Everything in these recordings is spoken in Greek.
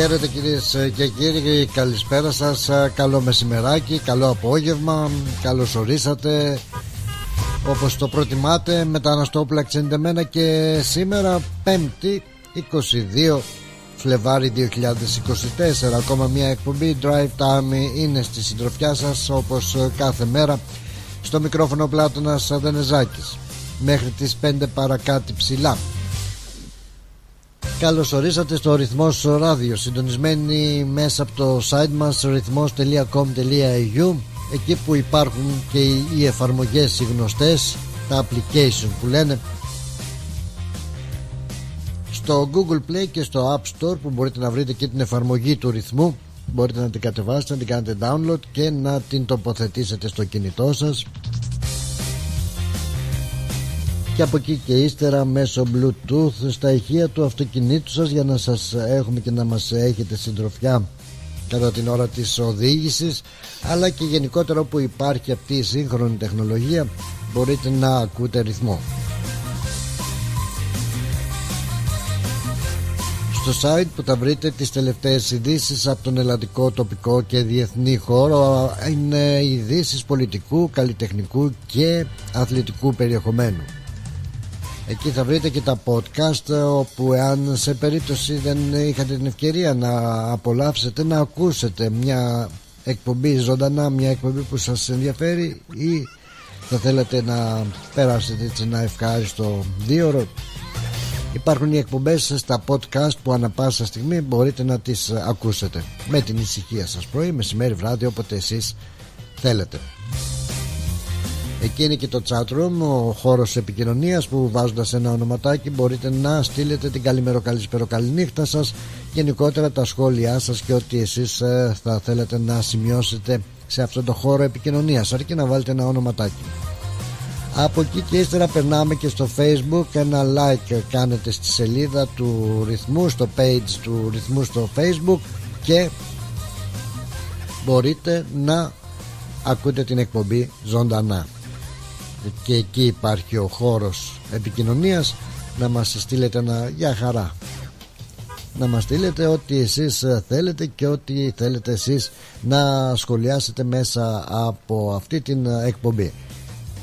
Χαίρετε κυρίες και κύριοι, καλησπέρα σας, καλό μεσημεράκι, καλό απόγευμα, καλώς ορίσατε. Όπως το προτιμάτε μεταναστόπλα ξεντεμένα και σήμερα 5η 22 Φλεβάρι 2024 ακόμα μια εκπομπή Drive Time είναι στη συντροφιά σας όπως κάθε μέρα στο μικρόφωνο Πλάτωνας Αδενεζάκης μέχρι τις 5 παρακάτω ψηλά Καλώς ορίσατε στο ρυθμός ράδιο συντονισμένοι μέσα από το site μας ρυθμός.com.au εκεί που υπάρχουν και οι εφαρμογές οι γνωστές τα application που λένε. Στο Google Play και στο App Store που μπορείτε να βρείτε και την εφαρμογή του ρυθμού μπορείτε να την κατεβάσετε, να την κάνετε download και να την τοποθετήσετε στο κινητό σας και από εκεί και ύστερα μέσω bluetooth στα ηχεία του αυτοκινήτου σας για να σας έχουμε και να μας έχετε συντροφιά κατά την ώρα της οδήγησης. Αλλά και γενικότερα όπου υπάρχει αυτή η σύγχρονη τεχνολογία μπορείτε να ακούτε ρυθμό. Στο site που θα βρείτε τις τελευταίες ειδήσεις από τον ελλαδικό τοπικό και διεθνή χώρο είναι ειδήσεις πολιτικού, καλλιτεχνικού και αθλητικού περιεχομένου Εκεί θα βρείτε και τα podcast όπου εάν σε περίπτωση δεν είχατε την ευκαιρία να απολαύσετε να ακούσετε μια εκπομπή ζωντανά, μια εκπομπή που σας ενδιαφέρει ή θα θέλετε να περάσετε έτσι ένα ευχάριστο δύο Υπάρχουν οι εκπομπές στα podcast που ανα πάσα στιγμή μπορείτε να τις ακούσετε. Με την ησυχία σας πρωί, μεσημέρι, βράδυ όποτε εσείς θέλετε Εκεί είναι και το chat room, ο χώρος επικοινωνίας που βάζοντας ένα ονοματάκι μπορείτε να στείλετε την καλημέρα, καλησπέρα, καληνύχτα σας, γενικότερα τα σχόλιά σας και ό,τι εσείς ε, θα θέλετε να σημειώσετε σε αυτό το χώρο επικοινωνίας. Αρκεί να βάλετε ένα ονοματάκι. Από εκεί και ύστερα περνάμε και στο facebook Ένα like κάνετε στη σελίδα του ρυθμού Στο page του ρυθμού στο facebook Και μπορείτε να ακούτε την εκπομπή ζωντανά και εκεί υπάρχει ο χώρος επικοινωνίας να μας στείλετε ένα για χαρά να μας στείλετε ό,τι εσείς θέλετε και ό,τι θέλετε εσείς να σχολιάσετε μέσα από αυτή την εκπομπή.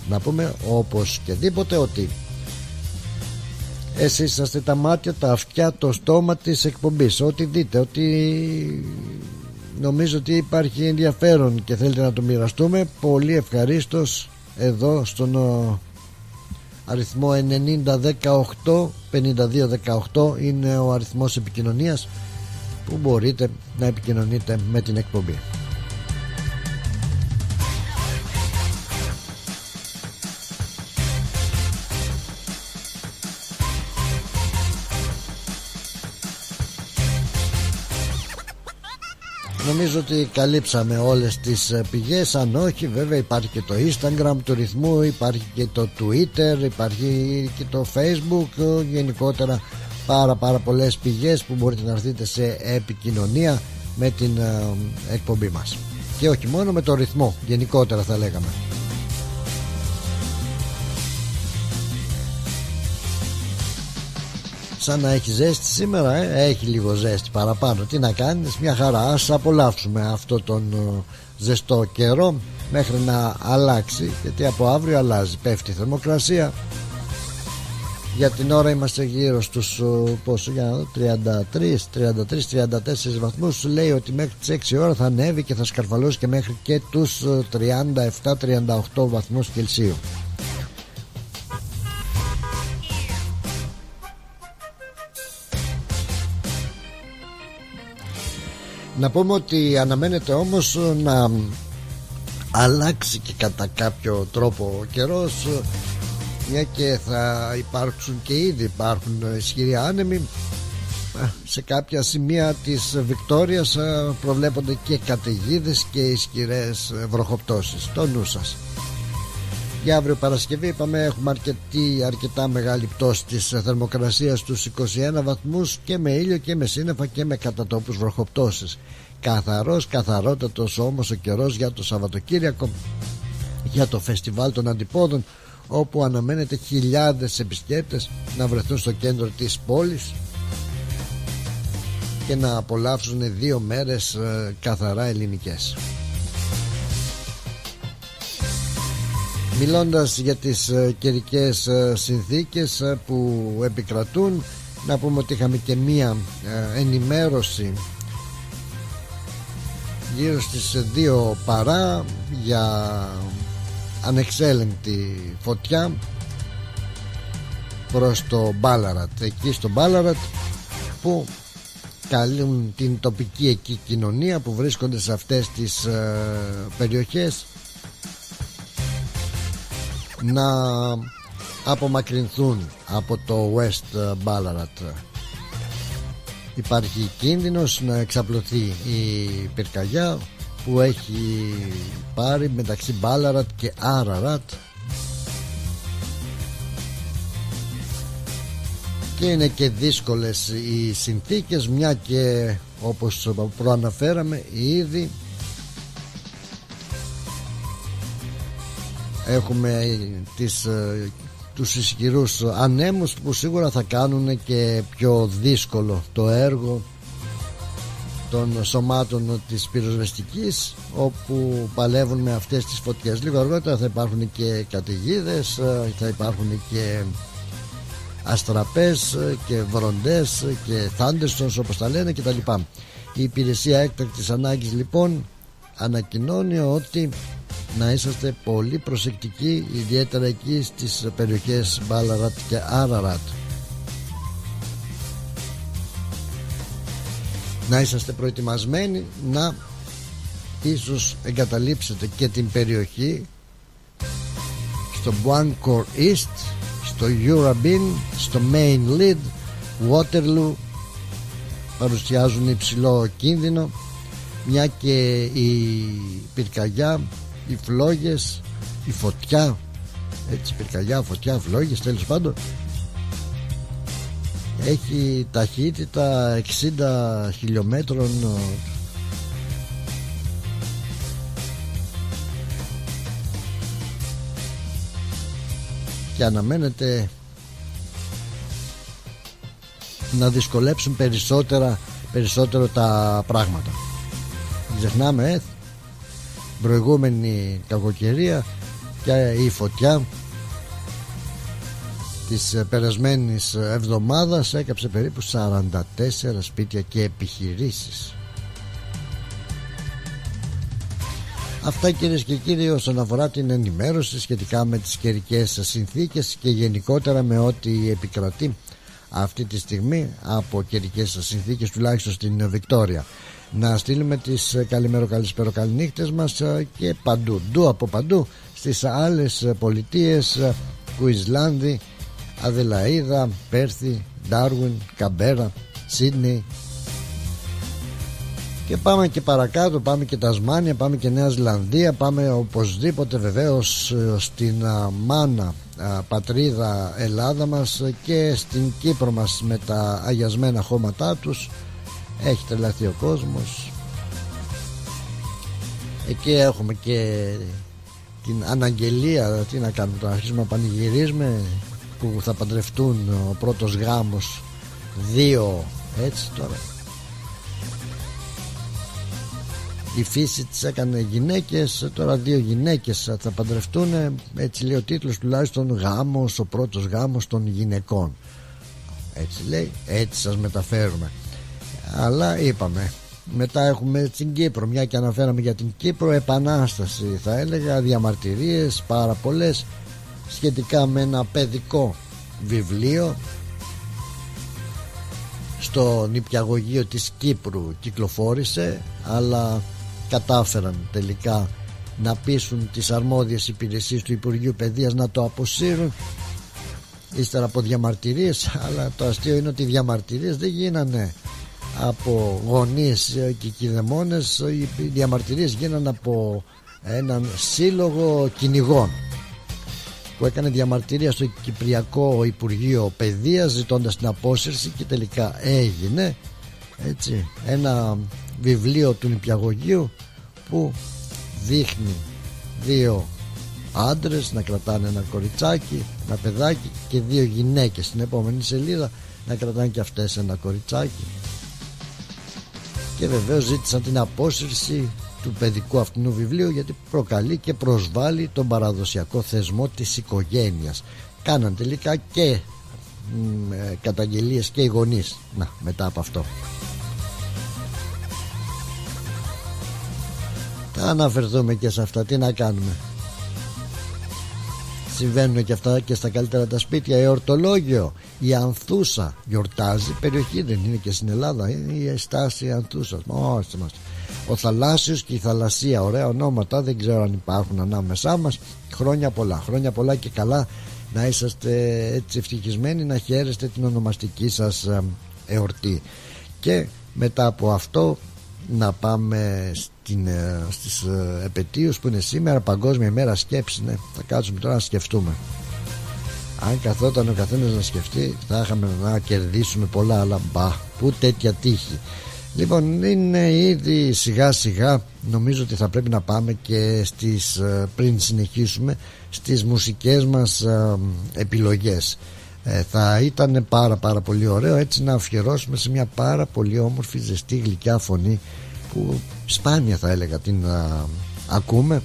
Να πούμε όπως και δίποτε ότι εσείς είσαστε τα μάτια, τα αυτιά, το στόμα της εκπομπής. Ό,τι δείτε, ό,τι νομίζω ότι υπάρχει ενδιαφέρον και θέλετε να το μοιραστούμε πολύ ευχαρίστως εδώ στον αριθμό 9018 5218 είναι ο αριθμός επικοινωνίας που μπορείτε να επικοινωνείτε με την εκπομπή Νομίζω ότι καλύψαμε όλες τις ε, πηγές. Αν όχι βέβαια υπάρχει και το Instagram του ρυθμού Υπάρχει και το Twitter Υπάρχει και το Facebook ε, Γενικότερα πάρα πάρα πολλές πηγές Που μπορείτε να έρθετε σε επικοινωνία Με την ε, εκπομπή μας. Και όχι μόνο με το ρυθμό Γενικότερα θα λέγαμε σαν να έχει ζέστη σήμερα ε; έχει λίγο ζέστη παραπάνω. Τι να κάνεις μια χαρά. Ας απολαύσουμε αυτό τον ε, ζεστό καιρό μέχρι να αλλάξει γιατί από αύριο αλλάζει. Πέφτει η θερμοκρασία. Για την ώρα είμαστε γύρω στους ε, πόσο για 33, 33, 34 βαθμούς. Λέει ότι μέχρι τις 6 ώρα θα ανέβει και θα σκαρφαλώσει και μέχρι και τους 37-38 βαθμούς Κελσίου Να πούμε ότι αναμένεται όμως να αλλάξει και κατά κάποιο τρόπο ο καιρός μια και θα υπάρξουν και ήδη υπάρχουν ισχυροί άνεμοι. Σε κάποια σημεία της Βικτόριας προβλέπονται και καταιγίδες και ισχυρές βροχοπτώσεις. Το νου σας για αύριο Παρασκευή είπαμε έχουμε αρκετή, αρκετά μεγάλη πτώση της θερμοκρασίας στους 21 βαθμούς και με ήλιο και με σύννεφα και με κατατόπους βροχοπτώσεις. Καθαρός καθαρότατος όμως ο καιρός για το Σαββατοκύριακο για το φεστιβάλ των αντιπόδων όπου αναμένεται χιλιάδες επισκέπτες να βρεθούν στο κέντρο της πόλης και να απολαύσουν δύο μέρες ε, καθαρά ελληνικές Μιλώντας για τις ε, καιρικές ε, συνθήκες που επικρατούν να πούμε ότι είχαμε και μία ενημέρωση γύρω στις δύο παρά για ανεξέλεγκτη φωτιά προς το Μπάλαρατ. Εκεί στο Μπάλαρατ που καλούν την τοπική εκεί κοινωνία που βρίσκονται σε αυτές τις ε, περιοχές να απομακρυνθούν από το West Ballarat. Υπάρχει κίνδυνος να εξαπλωθεί η πυρκαγιά που έχει πάρει μεταξύ Μπάλαρατ και Άραρατ και είναι και δύσκολες οι συνθήκες μια και όπως προαναφέραμε ήδη έχουμε τις, ε, τους ισχυρούς ανέμους που σίγουρα θα κάνουν και πιο δύσκολο το έργο των σωμάτων της πυροσβεστικής όπου παλεύουν με αυτές τις φωτιές λίγο αργότερα θα υπάρχουν και καταιγίδες, ε, θα υπάρχουν και αστραπές και βροντές και θάντερσονς όπως τα λένε κτλ. Η υπηρεσία έκτακτης ανάγκης λοιπόν ανακοινώνει ότι να είσαστε πολύ προσεκτικοί ιδιαίτερα εκεί στις περιοχές Μπάλαρατ και Άραρατ. Να είσαστε προετοιμασμένοι να ίσως εγκαταλείψετε και την περιοχή στο Buancor East στο Eurabin, στο Main Lead, Waterloo. Παρουσιάζουν υψηλό κίνδυνο μια και η πυρκαγιά, οι φλόγες, η φωτιά έτσι πυρκαγιά, φωτιά, φλόγες τέλος πάντων. Έχει ταχύτητα 60 χιλιόμετρων. Και αναμένεται να δυσκολέψουν περισσότερα περισσότερο τα πράγματα. Ξεχνάμε ε, προηγούμενη κακοκαιρία και η φωτιά της περασμένης εβδομάδας έκαψε περίπου 44 σπίτια και επιχειρήσεις Αυτά κυρίες και κύριοι όσον αφορά την ενημέρωση σχετικά με τις καιρικές συνθήκες και γενικότερα με ό,τι επικρατεί αυτή τη στιγμή από καιρικές συνθήκες τουλάχιστον στην Βικτόρια. Να στείλουμε τις καλημέρο καλησπέρο καληνύχτες μας και παντού, ντου από παντού στις άλλες πολιτείες Κουισλάνδη, Αδελαίδα, Πέρθη, Ντάρουιν, Καμπέρα, Σίδνεϊ, και πάμε και παρακάτω πάμε και Τασμάνια πάμε και Νέα Ζηλανδία πάμε οπωσδήποτε βεβαίως ε, στην μάνα πατρίδα Ελλάδα μας και στην Κύπρο μας με τα αγιασμένα χώματά τους έχει τρελαθεί ο κόσμος. Εκεί έχουμε και την αναγγελία τι να κάνουμε τώρα αρχίσουμε να πανηγυρίζουμε που θα παντρευτούν ο πρώτος γάμος δύο έτσι τώρα. Η φύση της έκανε γυναίκες τώρα δύο γυναίκες θα παντρευτούν έτσι λέει ο τίτλος τουλάχιστον γάμος ο πρώτος γάμος των γυναικών. Έτσι λέει έτσι σας μεταφέρουμε αλλά είπαμε μετά έχουμε την Κύπρο μια και αναφέραμε για την Κύπρο επανάσταση θα έλεγα διαμαρτυρίες πάρα πολλές σχετικά με ένα παιδικό βιβλίο στο νηπιαγωγείο της Κύπρου κυκλοφόρησε αλλά κατάφεραν τελικά να πείσουν τις αρμόδιες υπηρεσίες του Υπουργείου Παιδείας να το αποσύρουν. Ύστερα από διαμαρτυρίες αλλά το αστείο είναι ότι οι διαμαρτυρίες δεν γίνανε από γονείς και κηδεμόνες οι διαμαρτυρίες γίνανε από έναν σύλλογο κυνηγών που έκανε διαμαρτυρία στο Κυπριακό Υπουργείο Παιδείας ζητώντας την απόσυρση και τελικά έγινε έτσι ένα βιβλίο του νηπιαγωγείου που δείχνει δύο άντρες να κρατάνε ένα κοριτσάκι ένα παιδάκι και δύο γυναίκες. Στην επόμενη σελίδα να κρατάνε και αυτές ένα κοριτσάκι και βεβαίως ζήτησαν την απόσυρση του παιδικού αυτού βιβλίου γιατί προκαλεί και προσβάλλει τον παραδοσιακό θεσμό της οικογένειας. Κάναν τελικά και καταγγελίες και οι γονείς. Να μετά από αυτό. Θα αναφερθούμε και σε αυτά. Τι να κάνουμε συμβαίνουν και αυτά και στα καλύτερα τα σπίτια. Εορτολόγιο η Ανθούσα γιορτάζει. Περιοχή δεν είναι και στην Ελλάδα είναι η στάση Ανθούσας. Όχι μας ο Θαλάσσιος και η Θαλασσία ωραία ονόματα δεν ξέρω αν υπάρχουν ανάμεσά μας. Χρόνια πολλά χρόνια πολλά και καλά να είσαστε έτσι ευτυχισμένοι να χαίρεστε την ονομαστική σας ε, εορτή. Και μετά από αυτό να πάμε στην, ε, στις ε, επαιτίους που είναι σήμερα Παγκόσμια ημέρα σκέψης. Ναι. θα κάτσουμε τώρα να σκεφτούμε. Αν καθόταν ο καθένας να σκεφτεί θα είχαμε να κερδίσουμε πολλά αλλά μπα που τέτοια τύχη. Λοιπόν είναι ήδη σιγά σιγά νομίζω ότι θα πρέπει να πάμε και στις ε, πριν συνεχίσουμε στις μουσικές μας επιλογές ε, θα ήταν πάρα πάρα πολύ ωραίο έτσι να αφιερώσουμε σε μια πάρα πολύ όμορφη ζεστή γλυκιά φωνή που σπάνια θα έλεγα την ακούμε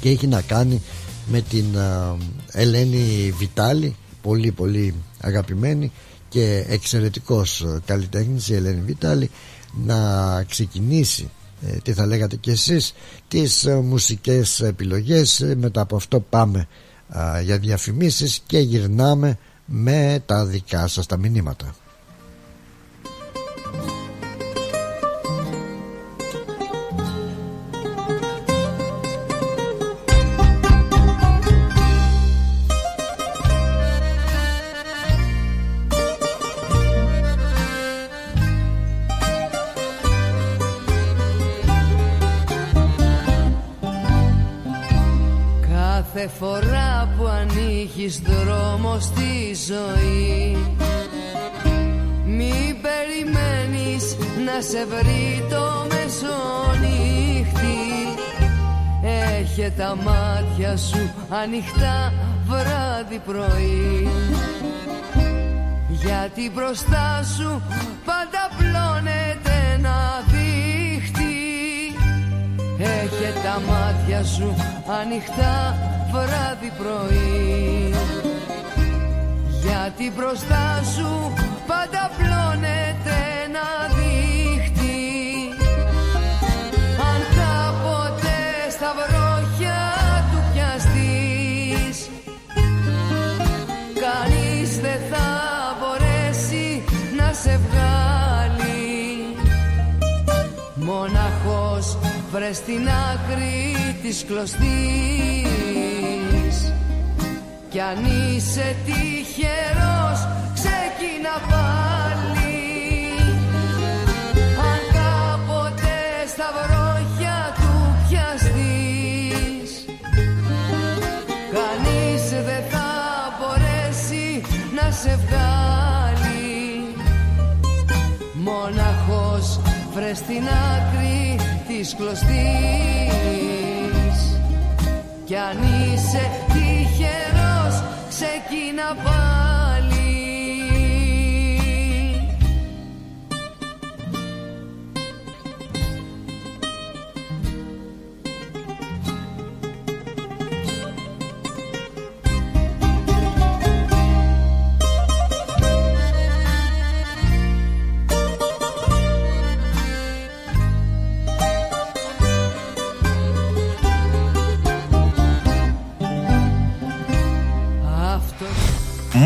και έχει να κάνει με την α, Ελένη Βιτάλη πολύ πολύ αγαπημένη και εξαιρετικός καλλιτέχνης η Ελένη Βιτάλη να ξεκινήσει ε, τι θα λέγατε κι εσείς τις ε, μουσικές επιλογές μετά από αυτό πάμε για διαφημίσεις και γυρνάμε με τα δικά σας τα μηνύματα στη ζωή. Μη περιμένεις να σε βρει το μεσονύχτη. Έχε τα μάτια σου ανοιχτά βράδυ πρωί. Γιατί μπροστά σου πάντα πλώνεται ένα δίχτυ. Έχε τα μάτια σου ανοιχτά βράδυ πρωί Γιατί μπροστά σου πάντα πλώνεται ένα δίχτυ. Αν κάποτε στα βρόχια του πιαστείς Κανείς δεν θα μπορέσει να σε βγάλει. Μοναχός βρες στην άκρη της κλωστής κι αν είσαι τυχερός ξεκίνα πάλι. Αν κάποτε στα βρόχια του πιαστείς Κανείς δεν θα μπορέσει να σε βγάλει. Μοναχός βρες στην άκρη της κλωστής. Κι αν είσαι τυχερός ξεκίνα πάλι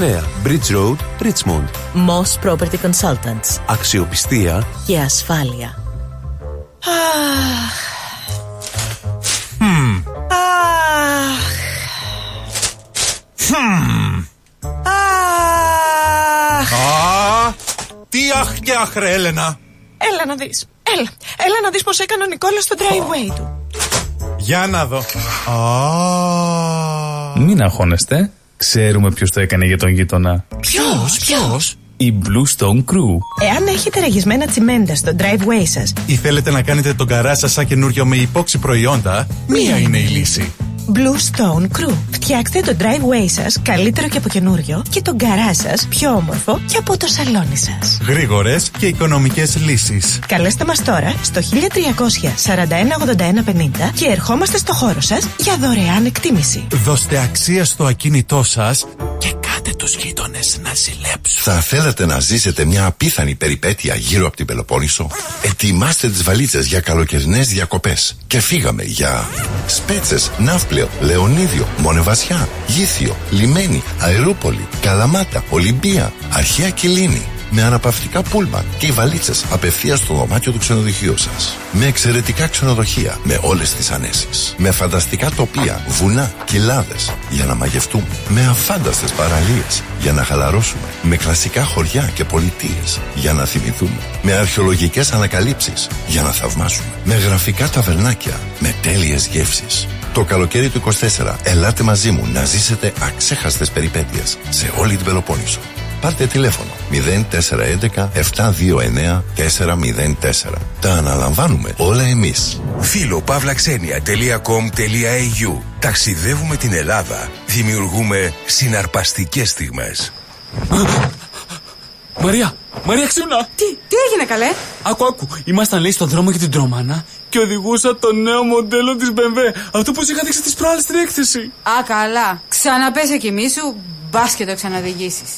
9. Bridge Road, Richmond. Moss Property Consultants. Αξιοπιστία και ασφάλεια. Α, τι αχ και αχ ρε Έλενα Έλα να δεις. Έλα. Έλα να δεις πως έκανε ο Νικόλας στο driveway του. Για να δω Α, Μην αγχώνεστε. Ξέρουμε ποιος το έκανε για τον γείτονα. Ποιος, ποιος; Η Blue Stone Crew. Εάν έχετε ραγισμένα τσιμέντα στο driveway σας, Ή θέλετε να κάνετε τον καρά σας σαν καινούριο με υπόξη προϊόντα Μία είναι η λύση Blue Stone Crew. Φτιάξτε το driveway σας καλύτερο και από καινούριο και τον καρά σας πιο όμορφο και από το σαλόνι σας. Γρήγορες και οικονομικές λύσεις Καλέστε μας τώρα στο 1300 41 81 50 και ερχόμαστε στο χώρο σας για δωρεάν εκτίμηση. Δώστε αξία στο ακίνητό σας Και κάτε τους γείτονες να ζηλέψουν Θα θέλατε να ζήσετε μια απίθανη περιπέτεια γύρω από την Πελοπόννησο; Ετοιμάστε τις βαλίτσες για καλοκαιρινές διακοπές. Και φύγαμε για Σπέτσες, Ναύπλαιο, Λεωνίδιο, Μονεβασιά, Γήθιο, Λιμένη, Αερούπολη, Καλαμάτα, Ολυμπία, Αρχαία Κιλίνη. Με αναπαυτικά πούλμαν και οι βαλίτσες απευθείας στο δωμάτιο του ξενοδοχείου σας. Με εξαιρετικά ξενοδοχεία, με όλες τις ανέσεις. Με φανταστικά τοπία, βουνά, κοιλάδες για να μαγευτούμε. Με αφάνταστες παραλίες για να χαλαρώσουμε. Με κλασικά χωριά και πολιτείες για να θυμηθούμε. Με αρχαιολογικές ανακαλύψεις για να θαυμάσουμε. Με γραφικά ταβερνάκια, με τέλειες γεύσεις. Το καλοκαίρι του 24 ελάτε μαζί μου να ζήσετε αξέχαστες περιπέτειες σε όλη την Πελοπόννησο. Πάρτε τηλέφωνο 0411 729 404. Τα αναλαμβάνουμε όλα εμείς. Φίλο παύλαξενια.com.au Ταξιδεύουμε την Ελλάδα. Δημιουργούμε συναρπαστικές στιγμές. Μαρία! Μαρία, ξύπνα! Τι, τι έγινε καλέ; Άκου, άκου. Ήμασταν λέει στον δρόμο για την Τρομάνα και οδηγούσα το νέο μοντέλο της BMW. Αυτό που σου είχα δείξει τη προάλλη στην έκθεση. Α καλά, ξαναπέσε κι εμεί σου Μπας και το ξαναδηγήσεις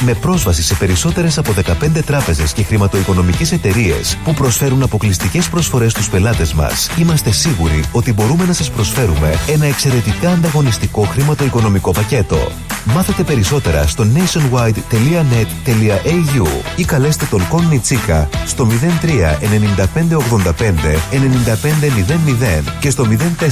Με πρόσβαση σε περισσότερες από 15 τράπεζες και χρηματοοικονομικές εταιρείες που προσφέρουν αποκλειστικές προσφορές στους πελάτες μας, είμαστε σίγουροι ότι μπορούμε να σας προσφέρουμε ένα εξαιρετικά ανταγωνιστικό χρηματοοικονομικό πακέτο. Μάθετε περισσότερα στο nationwide.net.au ή καλέστε τον Κον Τσίκα στο 03 95 85 95 00 και στο 0409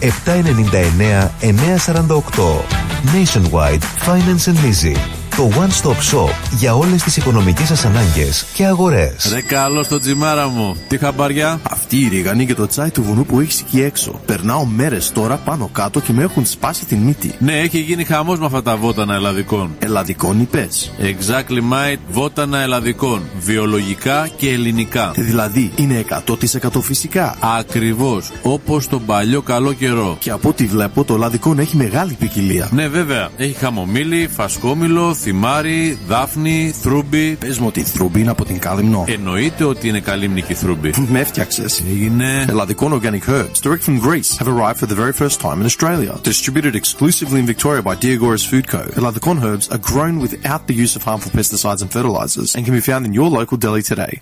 799 948. Nationwide Finance and Leasing. Το One Stop Shop για όλες τις οικονομικές σας ανάγκες και αγορές. Ρε καλό στο τσιμάρα μου. Τι χαμπαριά. Αυτή η ρίγανη και το τσάι του βουνού που έχεις εκεί έξω. Περνάω μέρες τώρα πάνω κάτω και με έχουν σπάσει την μύτη. Ναι, έχει γίνει χαμός με αυτά τα βότανα ελλαδικών. Ελλαδικών είπες. Exactly mate, βότανα ελλαδικών. Βιολογικά και ελληνικά. Ε, δηλαδή είναι 100% φυσικά. Ακριβώς, όπως τον παλιό καλό καιρό. Και από ό,τι βλέπω το ελλαδικό έχει μεγάλη ποικιλία. Ναι, βέβαια. Έχει χαμομήλι, φασκόμηλο, θυμάρι, δάφνη, θρούμπι. Πε μου ότι η θρούμπι είναι από την Κάλυμνο. Εννοείται ότι είναι καλύμνικη θρούμπι. Με έφτιαξε. Έγινε. Ελλαδικών organic herbs, direct from Greece, have arrived for the very first time in Australia. Distributed exclusively in Victoria by Diagoras Food Co. Eladicon herbs are grown without the use of harmful pesticides and fertilizers and can be found in your local deli today.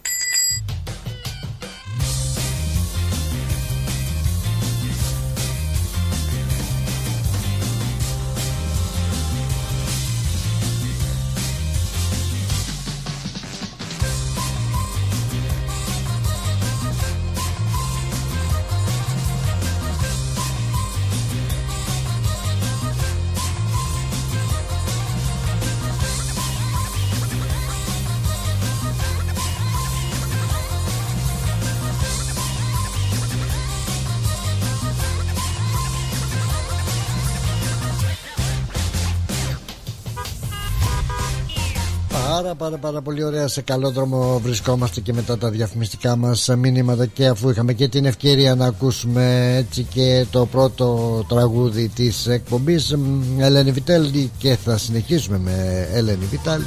Πολύ ωραία σε καλό δρόμο βρισκόμαστε και μετά τα διαφημιστικά μας μηνύματα και αφού είχαμε και την ευκαιρία να ακούσουμε έτσι και το πρώτο τραγούδι της εκπομπής Ελένη Βιτέλη και θα συνεχίσουμε με Ελένη Βιτάλη.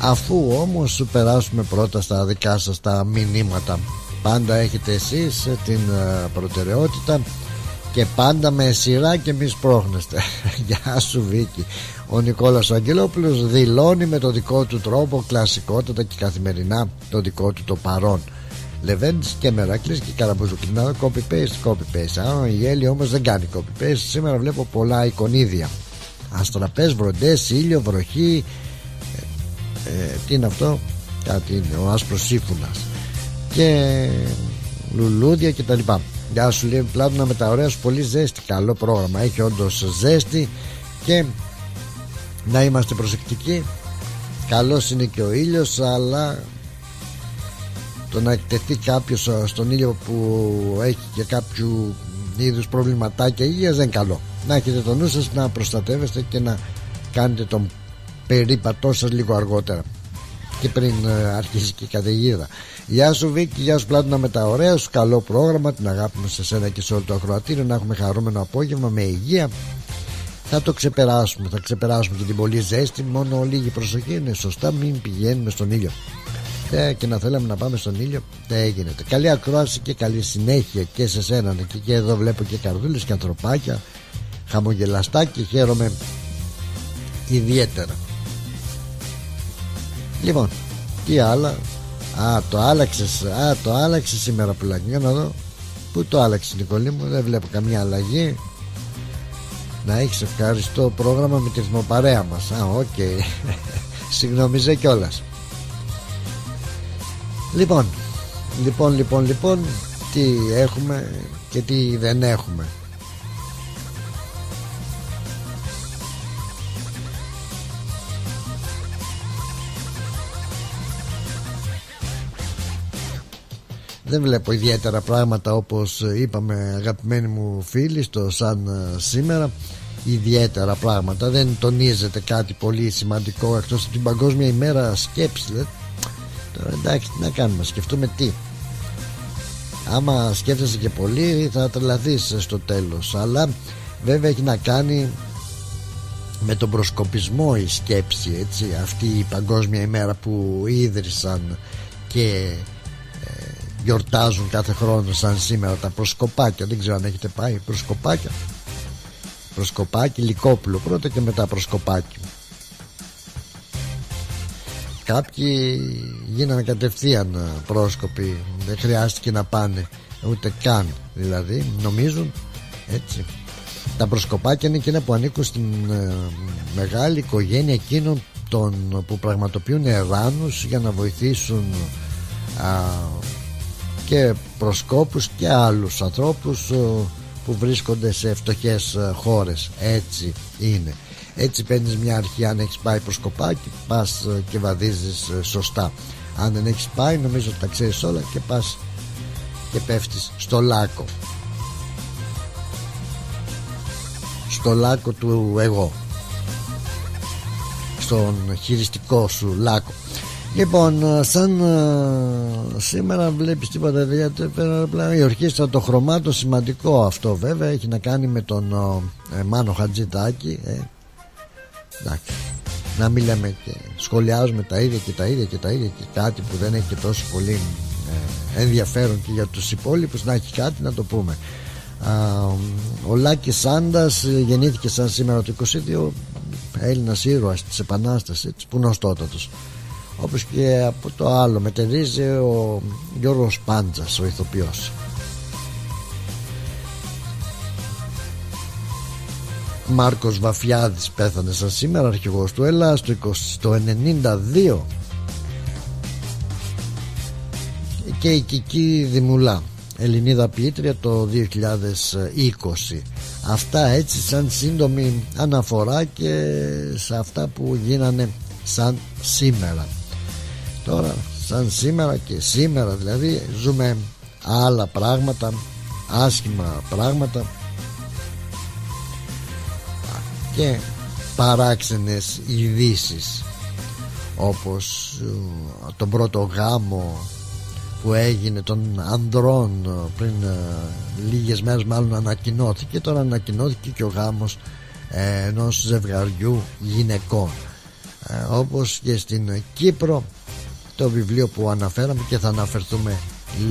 Αφού όμως περάσουμε πρώτα στα δικά σας τα μηνύματα πάντα έχετε εσείς την ε, προτεραιότητα και πάντα με σειρά και μη σπρώχνεστε. Γεια σου Βίκη Ο Νικόλας Αγγελόπουλος δηλώνει με το δικό του τρόπο κλασικότατα και καθημερινά το δικό του το παρόν. Λεβέντης και Μερακλής και Καραμπουζουκλινά copy paste copy paste. Α, η Έλλη όμως δεν κάνει copy paste. Σήμερα βλέπω πολλά εικονίδια. Αστραπές, βροντές, ήλιο, βροχή. Ε, ε, Τι είναι αυτό; Κάτι είναι ο άσπρος σύμφωνας. Και λουλούδια και τα λοιπά. Γεια σου λέει Πλάτωνα με τα ωραία σου πολύ ζέστη. Καλό πρόγραμμα. Έχει όντως ζέστη Και να είμαστε προσεκτικοί. Καλός είναι και ο ήλιος Αλλά το να εκτεθεί κάποιος στον ήλιο που έχει και κάποιο είδους προβληματάκια υγείας δεν είναι καλό. Να έχετε το νου σας να προστατεύεστε και να κάνετε τον περίπατό σας λίγο αργότερα. Και πριν ε, αρχίσει και η καταιγίδα Γεια σου Βίκη, γεια σου Πλάτωνα με τα ωραία σου. Καλό πρόγραμμα, την αγάπη μου σε σένα και σε όλο το ακροατήριο. Να έχουμε χαρούμενο απόγευμα με υγεία Θα το ξεπεράσουμε, θα ξεπεράσουμε και την πολύ ζέστη. Μόνο λίγη προσοχή είναι σωστά Μην πηγαίνουμε στον ήλιο. Ε, Και να θέλαμε να πάμε στον ήλιο Δεν γίνεται. Καλή ακρόαση και καλή συνέχεια και σε σένα Και, και εδώ βλέπω και καρδούλες και ανθρωπάκια. Χαμογελαστά και χαίρομαι ιδιαίτερα. Λοιπόν, τι άλλα; Α, το άλλαξες Α, το άλλαξες σήμερα πουλάκι Για να δω Πού το άλλαξες Νικολή μου; Δεν βλέπω καμία αλλαγή Να έχεις ευχαριστώ πρόγραμμα με τη ρυθμοπαρέα μας Α, οκ okay. Συγγνώμιζε κιόλας. Λοιπόν Λοιπόν, λοιπόν, λοιπόν Τι έχουμε και τι δεν έχουμε δεν βλέπω ιδιαίτερα πράγματα όπως είπαμε αγαπημένοι μου φίλοι στο σαν ε, σήμερα ιδιαίτερα πράγματα. Δεν τονίζεται κάτι πολύ σημαντικό εκτός από την παγκόσμια ημέρα σκέψης τώρα εντάξει τι να κάνουμε σκεφτούμε τι. Άμα σκέφτεσαι και πολύ θα τρελαθείς στο τέλος. Αλλά βέβαια έχει να κάνει με τον προσκοπισμό η σκέψη έτσι αυτή η παγκόσμια ημέρα που ίδρυσαν και γιορτάζουν κάθε χρόνο σαν σήμερα τα προσκοπάκια. Δεν ξέρω αν έχετε πάει προσκοπάκια προσκοπάκι λικόπουλο πρώτα και μετά προσκοπάκι. Κάποιοι γίνανε κατευθείαν πρόσκοποι. Δεν χρειάστηκε να πάνε ούτε καν δηλαδή νομίζουν έτσι. Τα προσκοπάκια είναι εκείνα που ανήκουν στην ε, μεγάλη οικογένεια εκείνων των, που πραγματοποιούν εράνους για να βοηθήσουν α, και προσκόπους και άλλους ανθρώπους ε, που βρίσκονται σε φτωχές ε, χώρες. Έτσι είναι. Έτσι παίρνεις μια αρχή αν έχεις πάει προσκοπάκι πας ε, και βαδίζεις σωστά. Αν δεν έχεις πάει νομίζω ότι τα ξέρεις όλα και πας και πέφτεις στο λάκκο. Στο λάκκο του εγώ. Στον χειριστικό σου λάκκο Λοιπόν, ε, σαν ε, σήμερα βλέπεις τίποτα η ορχήστρα το χρωμάτο σημαντικό αυτό βέβαια έχει να κάνει με τον ε, Μάνο Χατζητάκη ε. εντάξει. Να μην λέμε και σχολιάζουμε τα ίδια και τα ίδια και τα ίδια και κάτι που δεν έχει και τόσο πολύ ενδιαφέρον και για τους υπόλοιπους να έχει κάτι να το πούμε. Ο Λάκης Σάντας γεννήθηκε σαν σήμερα το 22 Έλληνας ήρωας της Επανάστασης που νοστότατος όπως και από το άλλο μετερίζει ο Γιώργος Πάντζας ο ηθοποιός. Μάρκος Βαφιάδης πέθανε σαν σήμερα αρχηγός του ΕΛΑ στο, 20, στο 92 και η Κική Δημουλά Ελληνίδα ποιήτρια το 2020 αυτά έτσι σαν σύντομη αναφορά και σε αυτά που γίνανε σαν σήμερα τώρα. Σαν σήμερα και σήμερα δηλαδή ζούμε άλλα πράγματα άσχημα πράγματα και παράξενες ειδήσεις όπως ε, τον πρώτο γάμο που έγινε των ανδρών πριν ε, λίγες μέρες μάλλον ανακοινώθηκε. Τώρα ανακοινώθηκε και ο γάμος ε, ενός ζευγαριού γυναικών. Ε, όπως και στην Κύπρο το βιβλίο που αναφέραμε και θα αναφερθούμε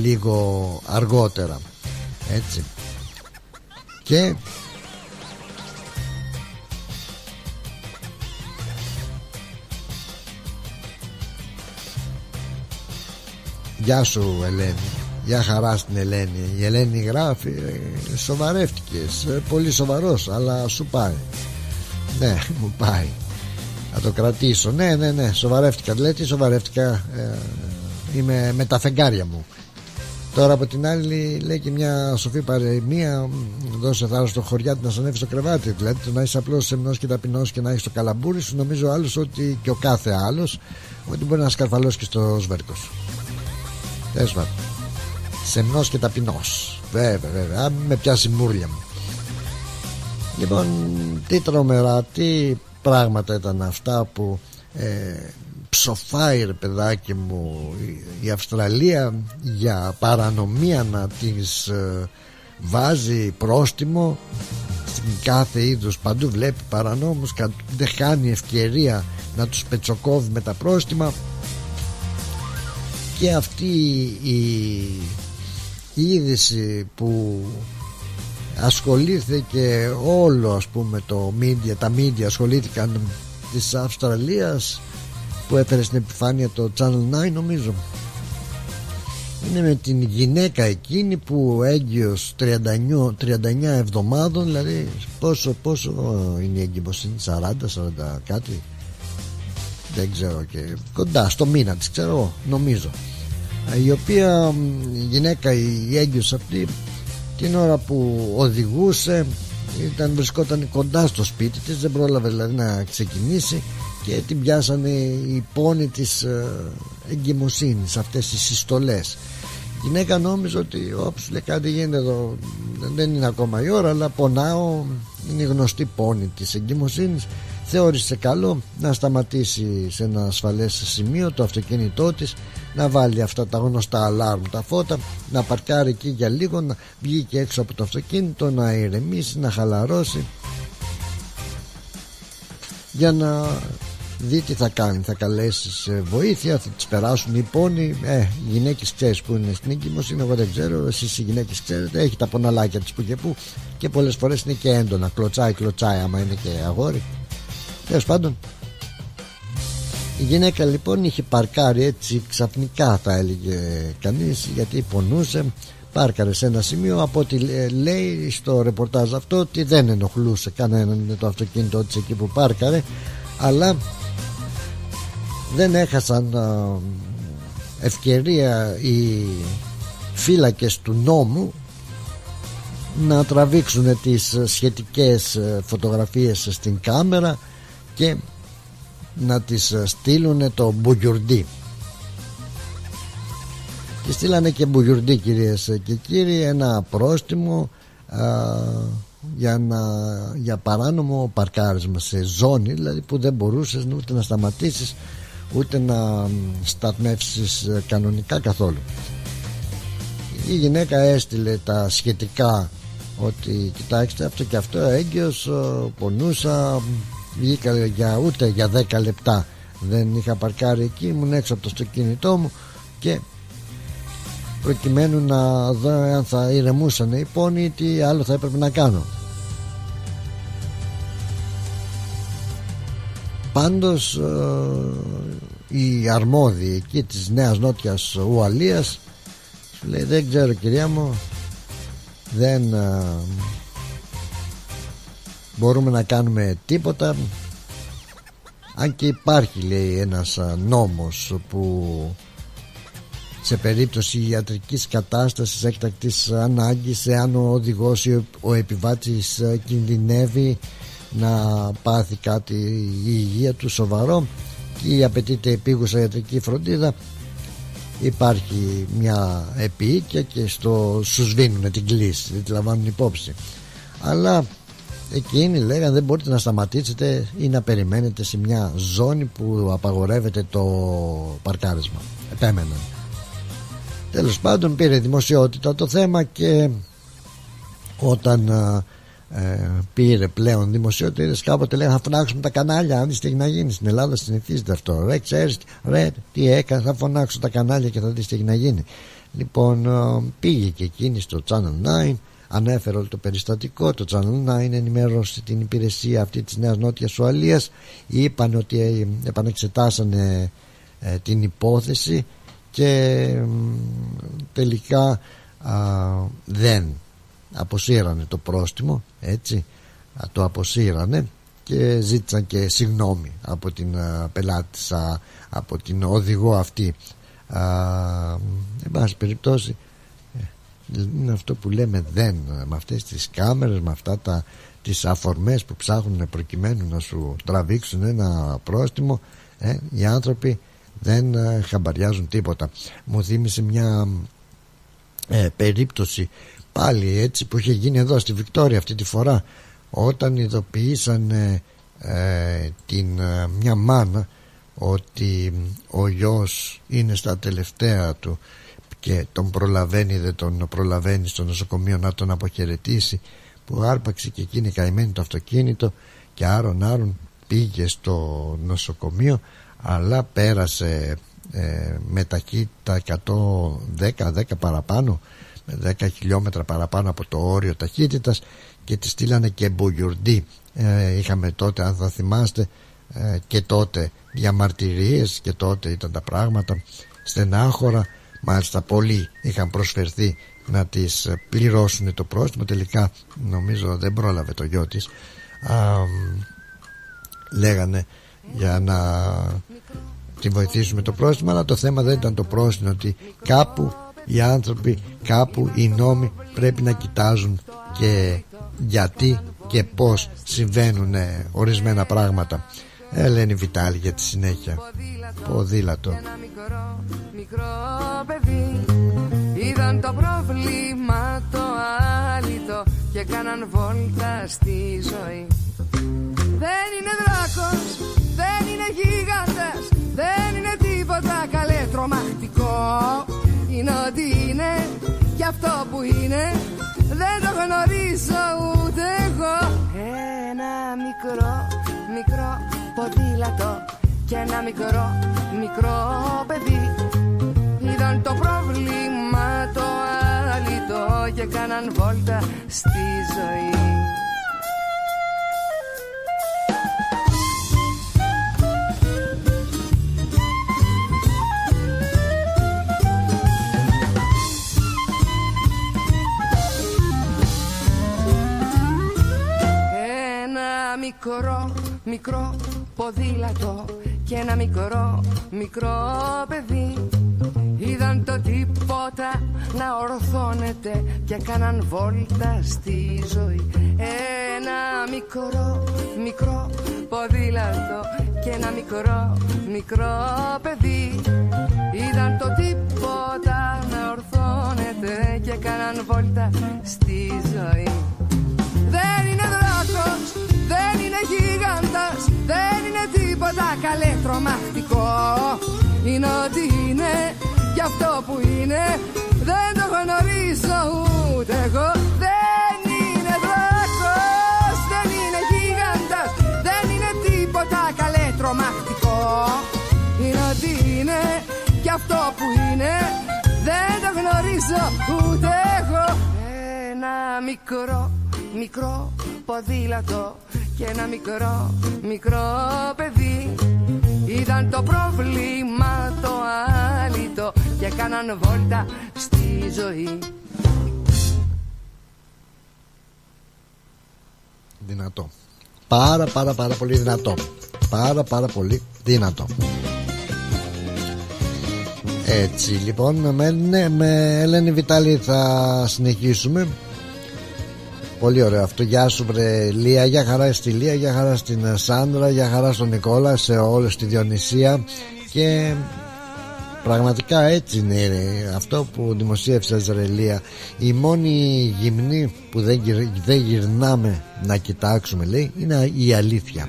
λίγο αργότερα. Έτσι. Και Γεια σου Ελένη. Γεια χαρά στην Ελένη. Η Ελένη γράφει ε, Σοβαρεύτηκες. Ε, Πολύ σοβαρός αλλά σου πάει. Ναι μου πάει Θα το κρατήσω Ναι ναι ναι σοβαρεύτηκα Λέει τι σοβαρεύτηκα ε, Είμαι με τα φεγγάρια μου Τώρα από την άλλη λέει και μια σοφή παρεμία Δώσε θάρρος στο χωριάτι να ανέβει στο κρεβάτι Δηλαδή το να είσαι απλώς σεμνός και ταπεινός και να έχεις το καλαμπούρι σου Νομίζω άλλος ότι και ο κάθε άλλος Ότι μπορεί να σκαρφαλώσει και στο σβέρκος σου Τέλος πάντων. Σεμνός και ταπεινός. Βέβαια, βέβαια. με πιάσει μούρλια μου. Λοιπόν, τι τρομερά, τι πράγματα ήταν αυτά που ε, ψοφάει ρε παιδάκι μου η Αυστραλία για παρανομία να της ε, βάζει πρόστιμο στην κάθε είδους παντού. Βλέπει παρανόμους δεν χάνει ευκαιρία να τους πετσοκόβει με τα πρόστιμα. Και αυτή η, η είδηση που ασχολήθηκε όλο ας πούμε το media, τα media ασχολήθηκαν της Αυστραλίας που έφερε στην επιφάνεια το Channel 9 νομίζω. Είναι με την γυναίκα εκείνη που έγκυος 39, 39 εβδομάδων δηλαδή πόσο, πόσο είναι η εγκυμοσύνη 40, 40 κάτι. Δεν ξέρω και κοντά στο μήνα της ξέρω νομίζω. Η οποία η γυναίκα η έγκυος αυτή την ώρα που οδηγούσε ήταν, βρισκόταν κοντά στο σπίτι της δεν πρόλαβε δηλαδή να ξεκινήσει και την πιάσανε οι πόνοι της ε, εγκυμοσύνης αυτές τις συστολές. Η γυναίκα νόμιζε ότι όποιος λέει κάτι γίνεται εδώ δεν είναι ακόμα η ώρα αλλά πονάω είναι η γνωστή πόνη της εγκυμοσύνης θεώρησε καλό να σταματήσει σε ένα ασφαλές σημείο το αυτοκίνητό της να βάλει αυτά τα γνωστά αλάρμ τα φώτα να παρκάρει εκεί για λίγο να βγει και έξω από το αυτοκίνητο να ηρεμήσει, να χαλαρώσει. Για να δει τι θα κάνει θα καλέσει σε βοήθεια θα τις περάσουν οι πόνοι. Ε, οι γυναίκες ξέρεις που είναι στην εγκυμοσύνη εγώ δεν ξέρω εσείς οι γυναίκες ξέρετε έχει τα ποναλάκια της που και που και πολλές φορές είναι και έντονα κλωτσάει κλωτσάει άμα είναι και αγόρι Τέλος πάντων η γυναίκα λοιπόν είχε παρκάρει έτσι ξαφνικά θα έλεγε κανείς γιατί πονούσε πάρκαρε σε ένα σημείο από ό,τι λέει στο ρεπορτάζ αυτό ότι δεν ενοχλούσε κανέναν το αυτοκίνητο της εκεί που πάρκαρε αλλά δεν έχασαν ευκαιρία οι φύλακες του νόμου να τραβήξουν τις σχετικές φωτογραφίες στην κάμερα και να τις στείλουν το μπουγιουρντί. Και στείλανε και μπουγιουρντί κυρίες και κύριοι ένα πρόστιμο για, να, για παράνομο παρκάρισμα σε ζώνη δηλαδή που δεν μπορούσες ούτε να σταματήσεις ούτε να σταθμεύσεις κανονικά καθόλου. Η γυναίκα έστειλε τα σχετικά ότι κοιτάξτε αυτό και αυτό έγκυος πονούσα βγήκα για ούτε για 10 λεπτά. Δεν είχα παρκάρει εκεί ήμουν έξω από το αυτοκίνητό μου και προκειμένου να δω αν θα ηρεμούσαν οι πόνοι τι άλλο θα έπρεπε να κάνω. Πάντως ε, οι αρμόδιοι εκεί της Νέας Νότιας Ουαλίας λέει δεν ξέρω κυρία μου δεν ε, μπορούμε να κάνουμε τίποτα. Αν και υπάρχει λέει ένας νόμος που σε περίπτωση ιατρικής κατάστασης έκτακτης ανάγκης εάν ο οδηγός ή ο επιβάτης κινδυνεύει να πάθει κάτι η υγεία του σοβαρό και απαιτείται επίγουσα ιατρική φροντίδα υπάρχει μια επίοικια και στο σου σβήνουν την κλίση δεν τη λαμβάνουν υπόψη. Αλλά εκείνοι λέγανε δεν μπορείτε να σταματήσετε ή να περιμένετε σε μια ζώνη που απαγορεύεται το παρκάρισμα επέμεναν. Τέλος πάντων πήρε δημοσιότητα το θέμα και όταν ε, πήρε πλέον δημοσιότητες κάποτε λέγανε θα φωνάξουμε τα κανάλια αν τι να γίνεις στην Ελλάδα συνηθίζεται αυτό ρε ξέρεις ρε τι έκανε θα φωνάξω τα κανάλια και θα δεις τι να γίνει λοιπόν ε, πήγε και εκείνη στο Channel 9 ανέφερε όλο το περιστατικό το Channel 9 ενημέρωσε την υπηρεσία αυτή της Νέας Νότιας Ουαλίας. Είπαν ότι ε, επανεξετάσανε ε, την υπόθεση και τελικά δεν αποσύρανε το πρόστιμο έτσι το αποσύρανε και ζήτησαν και συγγνώμη από την πελάτησα από την οδηγό αυτή. Εν πάση περιπτώσει ε, είναι αυτό που λέμε δεν με αυτές τις κάμερες με αυτά τα τις αφορμές που ψάχνουν προκειμένου να σου τραβήξουν ένα πρόστιμο ε, οι άνθρωποι δεν ε, χαμπαριάζουν τίποτα. Μου θύμισε μια ε, περίπτωση πάλι έτσι που είχε γίνει εδώ στη Βικτόρια αυτή τη φορά όταν ειδοποιήσαν ε, την ε, μια μάνα ότι ο γιος είναι στα τελευταία του και τον προλαβαίνει δεν τον προλαβαίνει στο νοσοκομείο να τον αποχαιρετήσει που άρπαξε και εκείνη καημένη το αυτοκίνητο και άρον άρον πήγε στο νοσοκομείο αλλά πέρασε ε, με ταχύτητα 110 10 παραπάνω 10 χιλιόμετρα παραπάνω από το όριο ταχύτητας και τη στείλανε και μπουγιουρντή. Ε, είχαμε τότε αν θα θυμάστε ε, και τότε διαμαρτυρίες και τότε ήταν τα πράγματα στενάχωρα μάλιστα πολλοί είχαν προσφερθεί να τις πληρώσουν το πρόστιμο. Τελικά νομίζω δεν πρόλαβε το γιο της. Λέγανε για να τη βοηθήσουμε το πρόστιμο αλλά το θέμα δεν ήταν το πρόστιμο ότι κάπου οι άνθρωποι κάπου οι νόμοι πρέπει να κοιτάζουν και γιατί και πως συμβαίνουν ορισμένα πράγματα. Ελένη Βιτάλη για τη συνέχεια. Ποδήλατο μικρό, μικρό παιδί. Είδαν το πρόβλημα το άλυτο Και κάναν βόλτα στη ζωή. Δεν είναι δράκος, δεν είναι γίγαντας Δεν είναι τίποτα καλέ τρομακτικό. Είναι ό,τι είναι και αυτό που είναι. Δεν το γνωρίζω ούτε εγώ. Ένα μικρό, μικρό ποδήλατο και ένα μικρό, μικρό παιδί Είδαν το πρόβλημα το άλυτο και κάναν βόλτα στη ζωή. Μικρό, μικρό ποδήλατο και ένα μικρό, μικρό παιδί Είδαν το τίποτα να ορθώνεται και κάναν βόλτα στη ζωή. Ένα μικρό, μικρό ποδήλατο και ένα μικρό, μικρό παιδί. Είδαν το τίποτα να ορθώνεται και κάναν βόλτα στη ζωή. Δεν είναι δράκος δεν είναι γίγαντας, δεν είναι τίποτα καλέ τρομακτικό. Είναι ό,τι είναι και αυτό που είναι Δεν το γνωρίζω ούτε εγώ. Δεν είναι δράκος, δεν είναι γίγαντας Δεν είναι τίποτα καλέ τρομακτικό Είναι ό,τι είναι και αυτό που είναι Δεν το γνωρίζω ούτε εγώ. Ένα μικρό, μικρό ποδήλατο και ένα μικρό, μικρό παιδί Είδαν το πρόβλημα το άλυτο και κάναν βόλτα στη ζωή. Δυνατό. Πάρα πάρα πάρα πολύ δυνατό. Πάρα πάρα πολύ δυνατό. Έτσι λοιπόν με, ναι, με Ελένη Βιτάλη θα συνεχίσουμε Πολύ ωραίο αυτό. Γεια σου, βρε Λία. Για χαρά στη Λία, για χαρά στην Σάντρα, για χαρά στον Νικόλα, σε όλη τη Διονυσία. Και πραγματικά έτσι είναι αυτό που δημοσίευσες ρε Λία. Η μόνη γυμνή που δεν, δεν γυρνάμε να κοιτάξουμε, λέει, είναι η αλήθεια.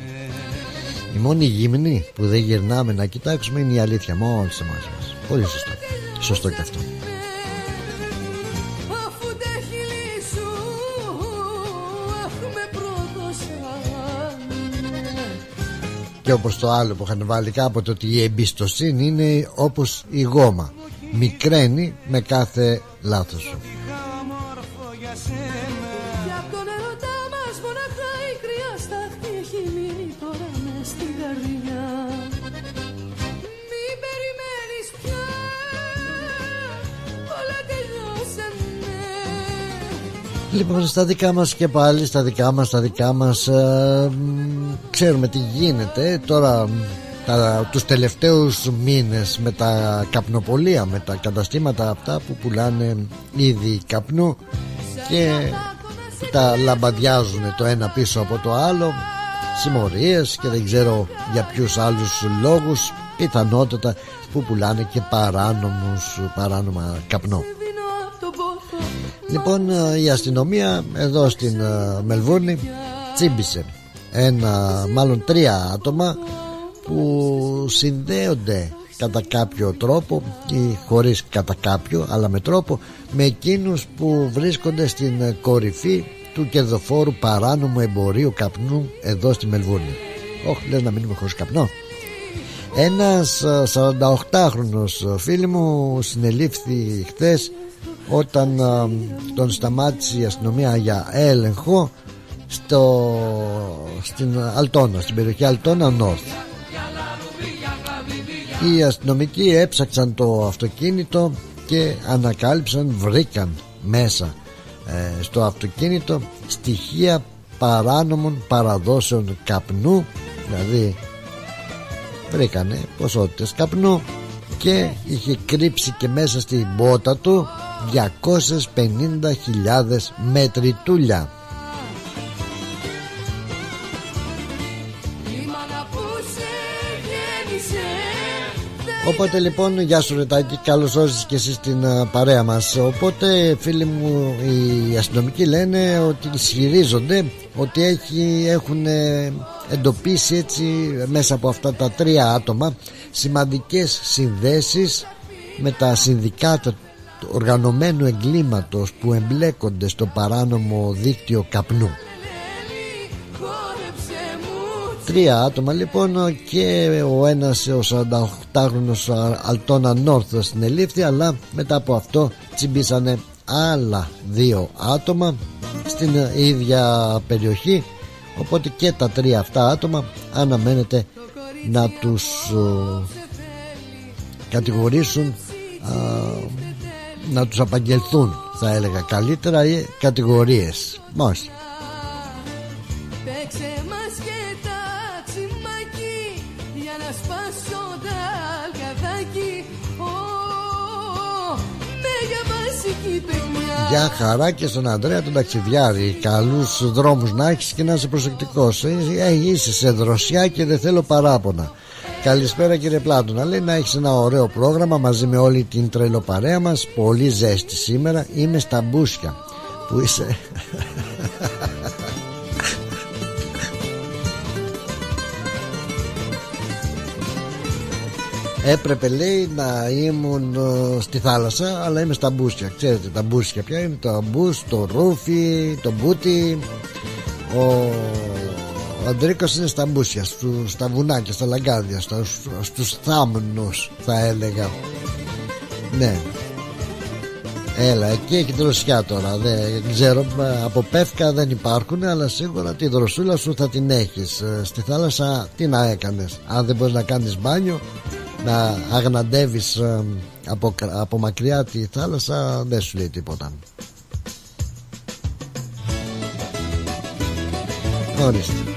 Η μόνη γυμνή που δεν γυρνάμε να κοιτάξουμε είναι η αλήθεια. Μόλις σε εμά. Πολύ σωστό. Σωστό και αυτό. Και όπως το άλλο που είχαν βάλει κάποτε ότι η εμπιστοσύνη είναι όπως η γόμα. Μικραίνει με κάθε λάθος σου Λοιπόν στα δικά μας και πάλι Στα δικά μας, στα δικά μας ε, Ξέρουμε τι γίνεται. Τώρα τα, τους τελευταίους μήνες με τα καπνοπολία με τα καταστήματα αυτά που πουλάνε ήδη καπνού και τα λαμπαδιάζουν το ένα πίσω από το άλλο συμμορίες και δεν ξέρω για ποιους άλλους λόγους πιθανότατα που πουλάνε και παράνομους, παράνομα καπνό Λοιπόν ε, η αστυνομία εδώ στην ε, Μελβούρνη τσίμπησε ένα μάλλον τρία άτομα που συνδέονται κατά κάποιο τρόπο ή χωρίς κατά κάποιο αλλά με τρόπο με εκείνους που βρίσκονται στην κορυφή του κερδοφόρου παράνομου εμπορίου καπνού εδώ στη Μελβούρνη. Όχι λες να μείνουμε χωρίς καπνό. Ένας 48χρονος ε, φίλη μου συνελήφθη χθες όταν τον σταμάτησε η αστυνομία για έλεγχο στο, στην Αλτόνα, στην περιοχή Αλτόνα North. Οι αστυνομικοί έψαξαν το αυτοκίνητο και ανακάλυψαν, βρήκαν μέσα ε, στο αυτοκίνητο στοιχεία παράνομων παραδόσεων καπνού δηλαδή βρήκανε ποσότητες καπνού και είχε κρύψει και μέσα στην μπότα του 250.000 μετρητούλια Οπότε λοιπόν γεια σου Ρετάκη. Καλώς όρισες και εσύ στην παρέα μας. Οπότε φίλοι μου οι αστυνομικοί λένε ότι ισχυρίζονται Ότι έχει, έχουν εντοπίσει έτσι μέσα από αυτά τα τρία άτομα Σημαντικές συνδέσεις με τα συνδικάτα οργανωμένου εγκλήματος που εμπλέκονται στο παράνομο δίκτυο καπνού. Τρία άτομα λοιπόν και ο ένας ο 48χρονος Αλτόνα Νόρθ συνελήφθη αλλά μετά από αυτό τσιμπήσανε άλλα δύο άτομα στην ίδια περιοχή. Οπότε και τα τρία αυτά άτομα αναμένεται να τους κατηγορήσουν να τους απαγγελθούν θα έλεγα καλύτερα οι κατηγορίες. Μας Για χαρά και στον Αντρέα τον ταξιδιάρη. Καλούς δρόμους να έχεις και να είσαι προσεκτικός. Ε, ε, Είσαι σε δροσιά και δεν θέλω παράπονα Καλησπέρα κύριε Πλάτωνα Λέει να έχεις ένα ωραίο πρόγραμμα μαζί με όλη την τρελοπαρέα μας. Πολύ ζέστη σήμερα. Είμαι στα μπούσια. Που είσαι; Έπρεπε λέει να ήμουν ε, στη θάλασσα Αλλά είμαι στα μπούσια. Ξέρετε τα μπούσια ποια είναι; Το μπούς, το ρούφι, το μπούτι Ο ο Αντρίκος είναι στα μπούσια, στα βουνάκια, στα λαγκάδια, στα, στους θάμνους θα έλεγα. Ναι. Έλα, εκεί έχει δροσιά τώρα. Δεν ξέρω, από πεύκα δεν υπάρχουν, αλλά σίγουρα τη δροσούλα σου θα την έχεις. Ε, στη θάλασσα τι να έκανες, αν δεν μπορείς να κάνεις μπάνιο, να αγναντεύεις ε, από, από μακριά τη θάλασσα, δεν σου λέει τίποτα. Ορίστε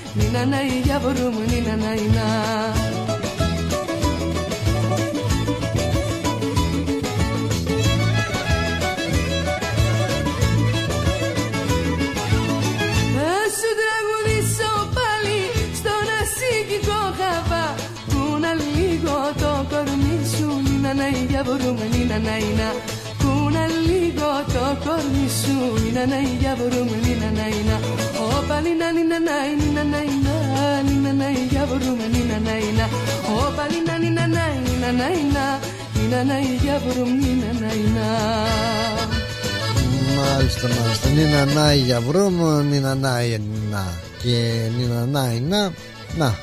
Νίνα ναι για γιαβορού μου, νίνα να η να. Να σου τραγουδήσω πάλι στον ασύγκικο χαβά που να λίγο το κορμί σου, νίνα ναι για γιαβορού μου, νίνα να η να λίγο το κορμί σου Νίνα να για μπορούμε νίνα να είναι Όπα νίνα νίνα να νίνα να είναι Νίνα να για μπορούμε νίνα να είναι Όπα νίνα νίνα να νίνα να είναι Νίνα να για μπορούμε νίνα να είναι Μάλιστα, μάλιστα. Νίνα να για βρούμο, νίνα να να και νίνα να να. Να,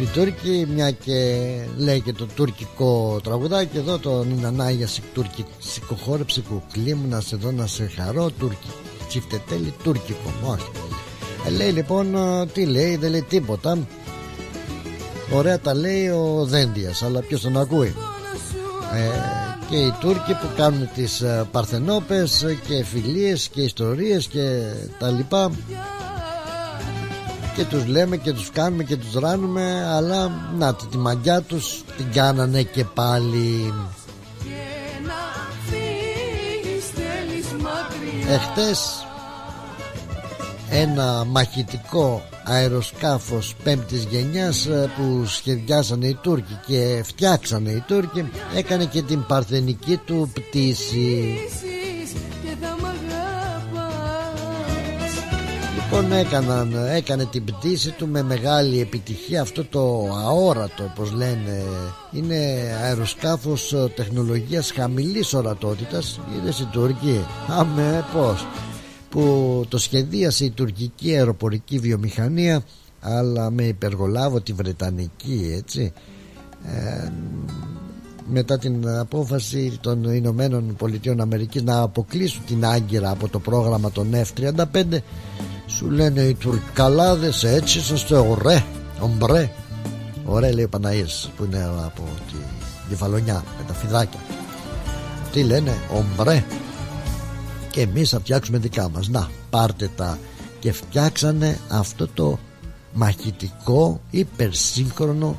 οι Τούρκοι μια και λέει και το τουρκικό τραγουδάκι εδώ το Νινανάγια σηκοχώρεψε κουκλί μου να σε δω να σε χαρώ Τούρκι τσιφτετέλη τουρκικό όχι ε, λέει λοιπόν τι λέει δεν λέει τίποτα. Ωραία τα λέει ο Δέντιας αλλά ποιος τον ακούει; Ε, και οι Τούρκοι που κάνουν τις ε, Παρθενόπες και φιλίες και ιστορίες και τα λοιπά και τους λέμε και τους κάνουμε και τους ράνουμε αλλά να τη μαγιά τους την κάνανε και πάλι. Εχθές ένα μαχητικό αεροσκάφος πέμπτης γενιάς ε, που σχεδιάσανε οι Τούρκοι και φτιάξανε οι Τούρκοι έκανε και την παρθενική του πτήση Λοιπόν έκαναν, έκανε την πτήση του με μεγάλη επιτυχία. Αυτό το αόρατο όπως λένε είναι αεροσκάφος ε, τεχνολογίας χαμηλής ορατότητας. Είδες η Τουρκία. Αμέ πως που το σχεδίασε η τουρκική αεροπορική βιομηχανία αλλά με υπεργολάβο τη Βρετανική έτσι. Ε, μετά την απόφαση των Ηνωμένων Πολιτείων Αμερικής να αποκλείσουν την Άγκυρα από το πρόγραμμα των F-35 σου λένε οι Τουρκαλάδες έτσι είσαστε ωραία Ομπρέ Ωραία λέει ο Παναής που είναι από τη Κεφαλονιά με τα φιδάκια. Τι λένε ομπρέ Και εμείς θα φτιάξουμε δικά μας. Να πάρτε τα. Και φτιάξανε αυτό το μαχητικό υπερσύγχρονο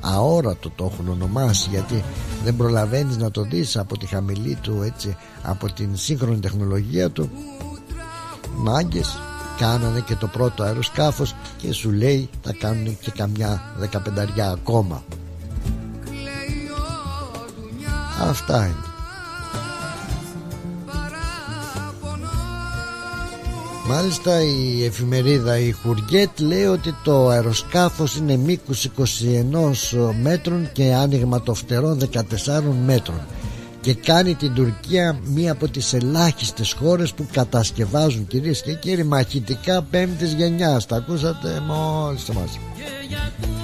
αόρατο το έχουν ονομάσει γιατί δεν προλαβαίνεις να το δεις από τη χαμηλή του έτσι από την σύγχρονη τεχνολογία του. Μάγκες κάνανε και το πρώτο αεροσκάφος και σου λέει θα κάνουν και καμιά δεκαπενταριά ακόμα. Αυτά είναι. Μάλιστα η εφημερίδα η Χουριέτ λέει ότι το αεροσκάφος είναι μήκους 21 μέτρων και άνοιγμα το φτερών 14 μέτρων και κάνει την Τουρκία μία από τις ελάχιστες χώρες που κατασκευάζουν κυρίες και κύριοι μαχητικά πέμπτης γενιάς. Τα ακούσατε μόλις μας Are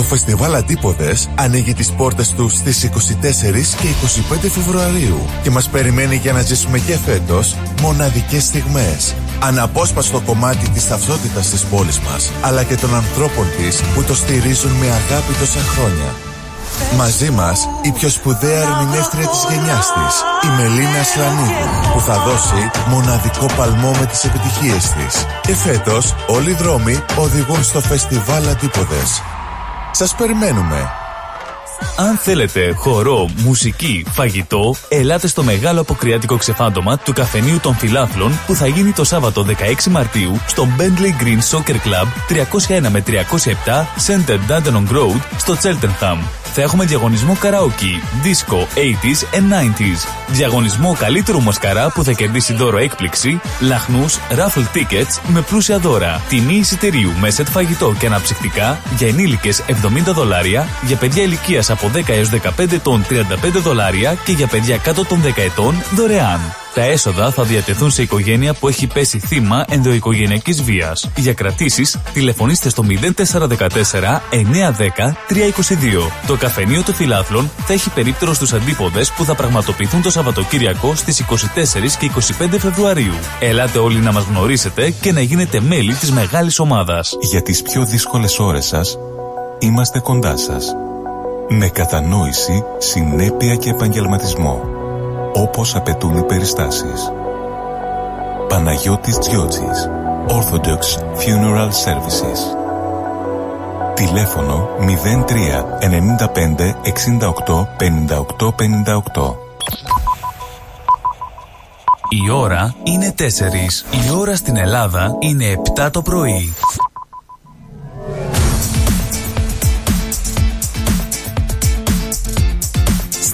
Το φεστιβάλ Αντίποδες ανοίγει τις πόρτες του στις 24 και 25 Φεβρουαρίου και μας περιμένει για να ζήσουμε και φέτος μοναδικές στιγμές. Αναπόσπαστο κομμάτι της ταυτότητας της πόλης μας, αλλά και των ανθρώπων της που το στηρίζουν με αγάπη τόσα χρόνια. Μαζί μας η πιο σπουδαία ερμηνεύτρια της γενιάς της, η Μελίνα Σλανίδου, που θα δώσει μοναδικό παλμό με τις επιτυχίες της. Και φέτος όλοι οι δρόμοι οδηγούν στο φεστιβάλ Αντίποδες. Σας περιμένουμε. Αν θέλετε χορό, μουσική, φαγητό, ελάτε στο μεγάλο αποκριάτικο ξεφάντωμα του Καφενείου των Φιλάθλων που θα γίνει το Σάββατο 16 Μαρτίου στο Bentley Green Soccer Club 301 με 307 Center Dandenong Road στο Cheltenham. Θα έχουμε διαγωνισμό καραόκι, disco, 80s and 90s. Διαγωνισμό καλύτερου μασκαρά που θα κερδίσει δώρο έκπληξη, λαχνούς, raffle tickets με πλούσια δώρα. Τιμή εισιτηρίου με σετ φαγητό και αναψυκτικά για ενήλικες 70 δολάρια, για παιδιά ηλικίας από 10 έως 15 ετών 35 δολάρια και για παιδιά κάτω των 10 ετών δωρεάν. Τα έσοδα θα διατεθούν σε οικογένεια που έχει πέσει θύμα ενδοοικογενειακής βίας. Για κρατήσεις, τηλεφωνήστε στο 0414 910 322. Το καφενείο των φιλάθλων θα έχει περίπτερο στους αντίποδες που θα πραγματοποιηθούν το Σαββατοκύριακο στις 24 και 25 Φεβρουαρίου. Ελάτε όλοι να μας γνωρίσετε και να γίνετε μέλη της μεγάλης ομάδας. Για τις πιο δύσκολες ώρες σας, είμαστε κοντά σας. Με κατανόηση, συνέπεια και επαγγελματισμό. Όπως απαιτούν οι περιστάσεις. Παναγιώτης Τζιότσης Orthodox Funeral Services Τηλέφωνο 03 95 68 58 58 Η ώρα είναι 4. Η ώρα στην Ελλάδα είναι 7 το πρωί.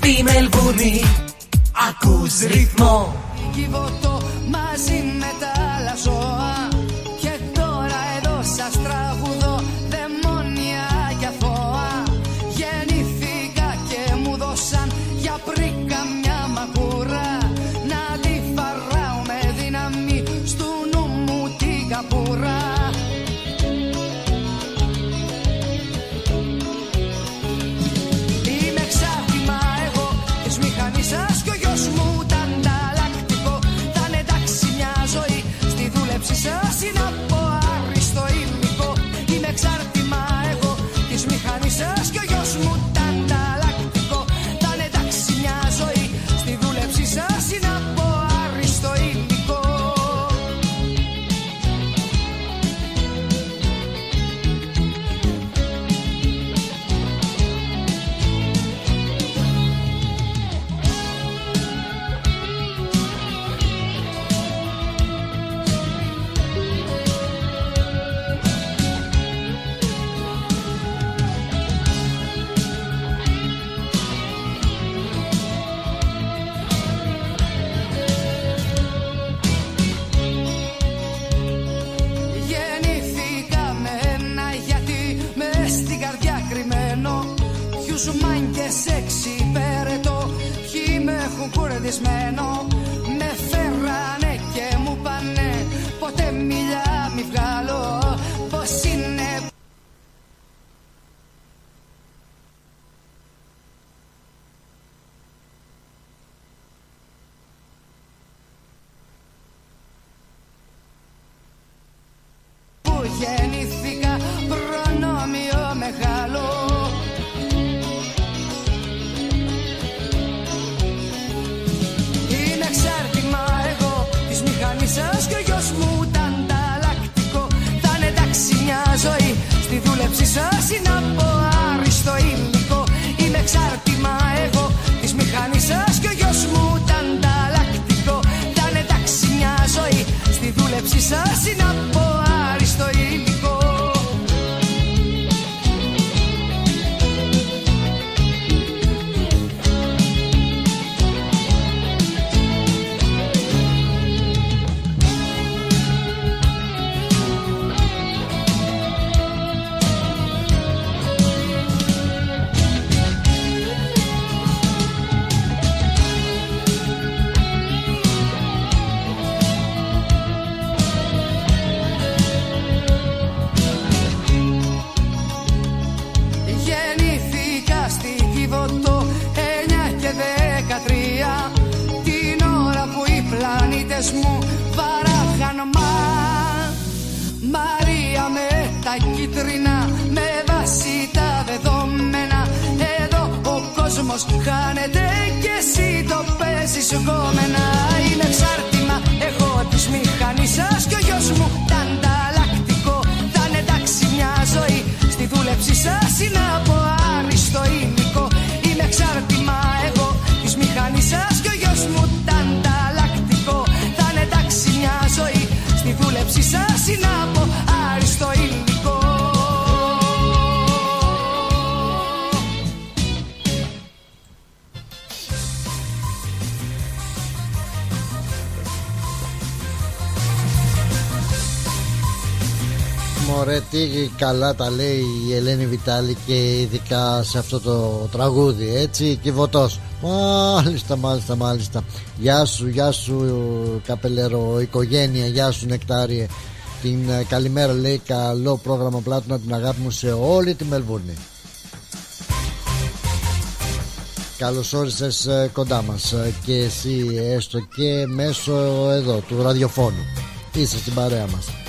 Στη Μελβούνι ακούς ρυθμό. Κυβωτό μαζί με τα άλλα ζώα καλά τα λέει η Ελένη Βιτάλη και ειδικά σε αυτό το τραγούδι έτσι κυβωτός Μάλιστα μάλιστα μάλιστα. Γεια σου γεια σου καπελέρο οικογένεια Γεια σου νεκτάριε. Την ε, καλημέρα λέει καλό πρόγραμμα πλάτωνα την αγάπη μου σε όλη τη Μελβούρνη. Καλώς όρισες ε, κοντά μας ε, και εσύ έστω και μέσω εδώ του ραδιοφώνου. Είσαι στην παρέα μας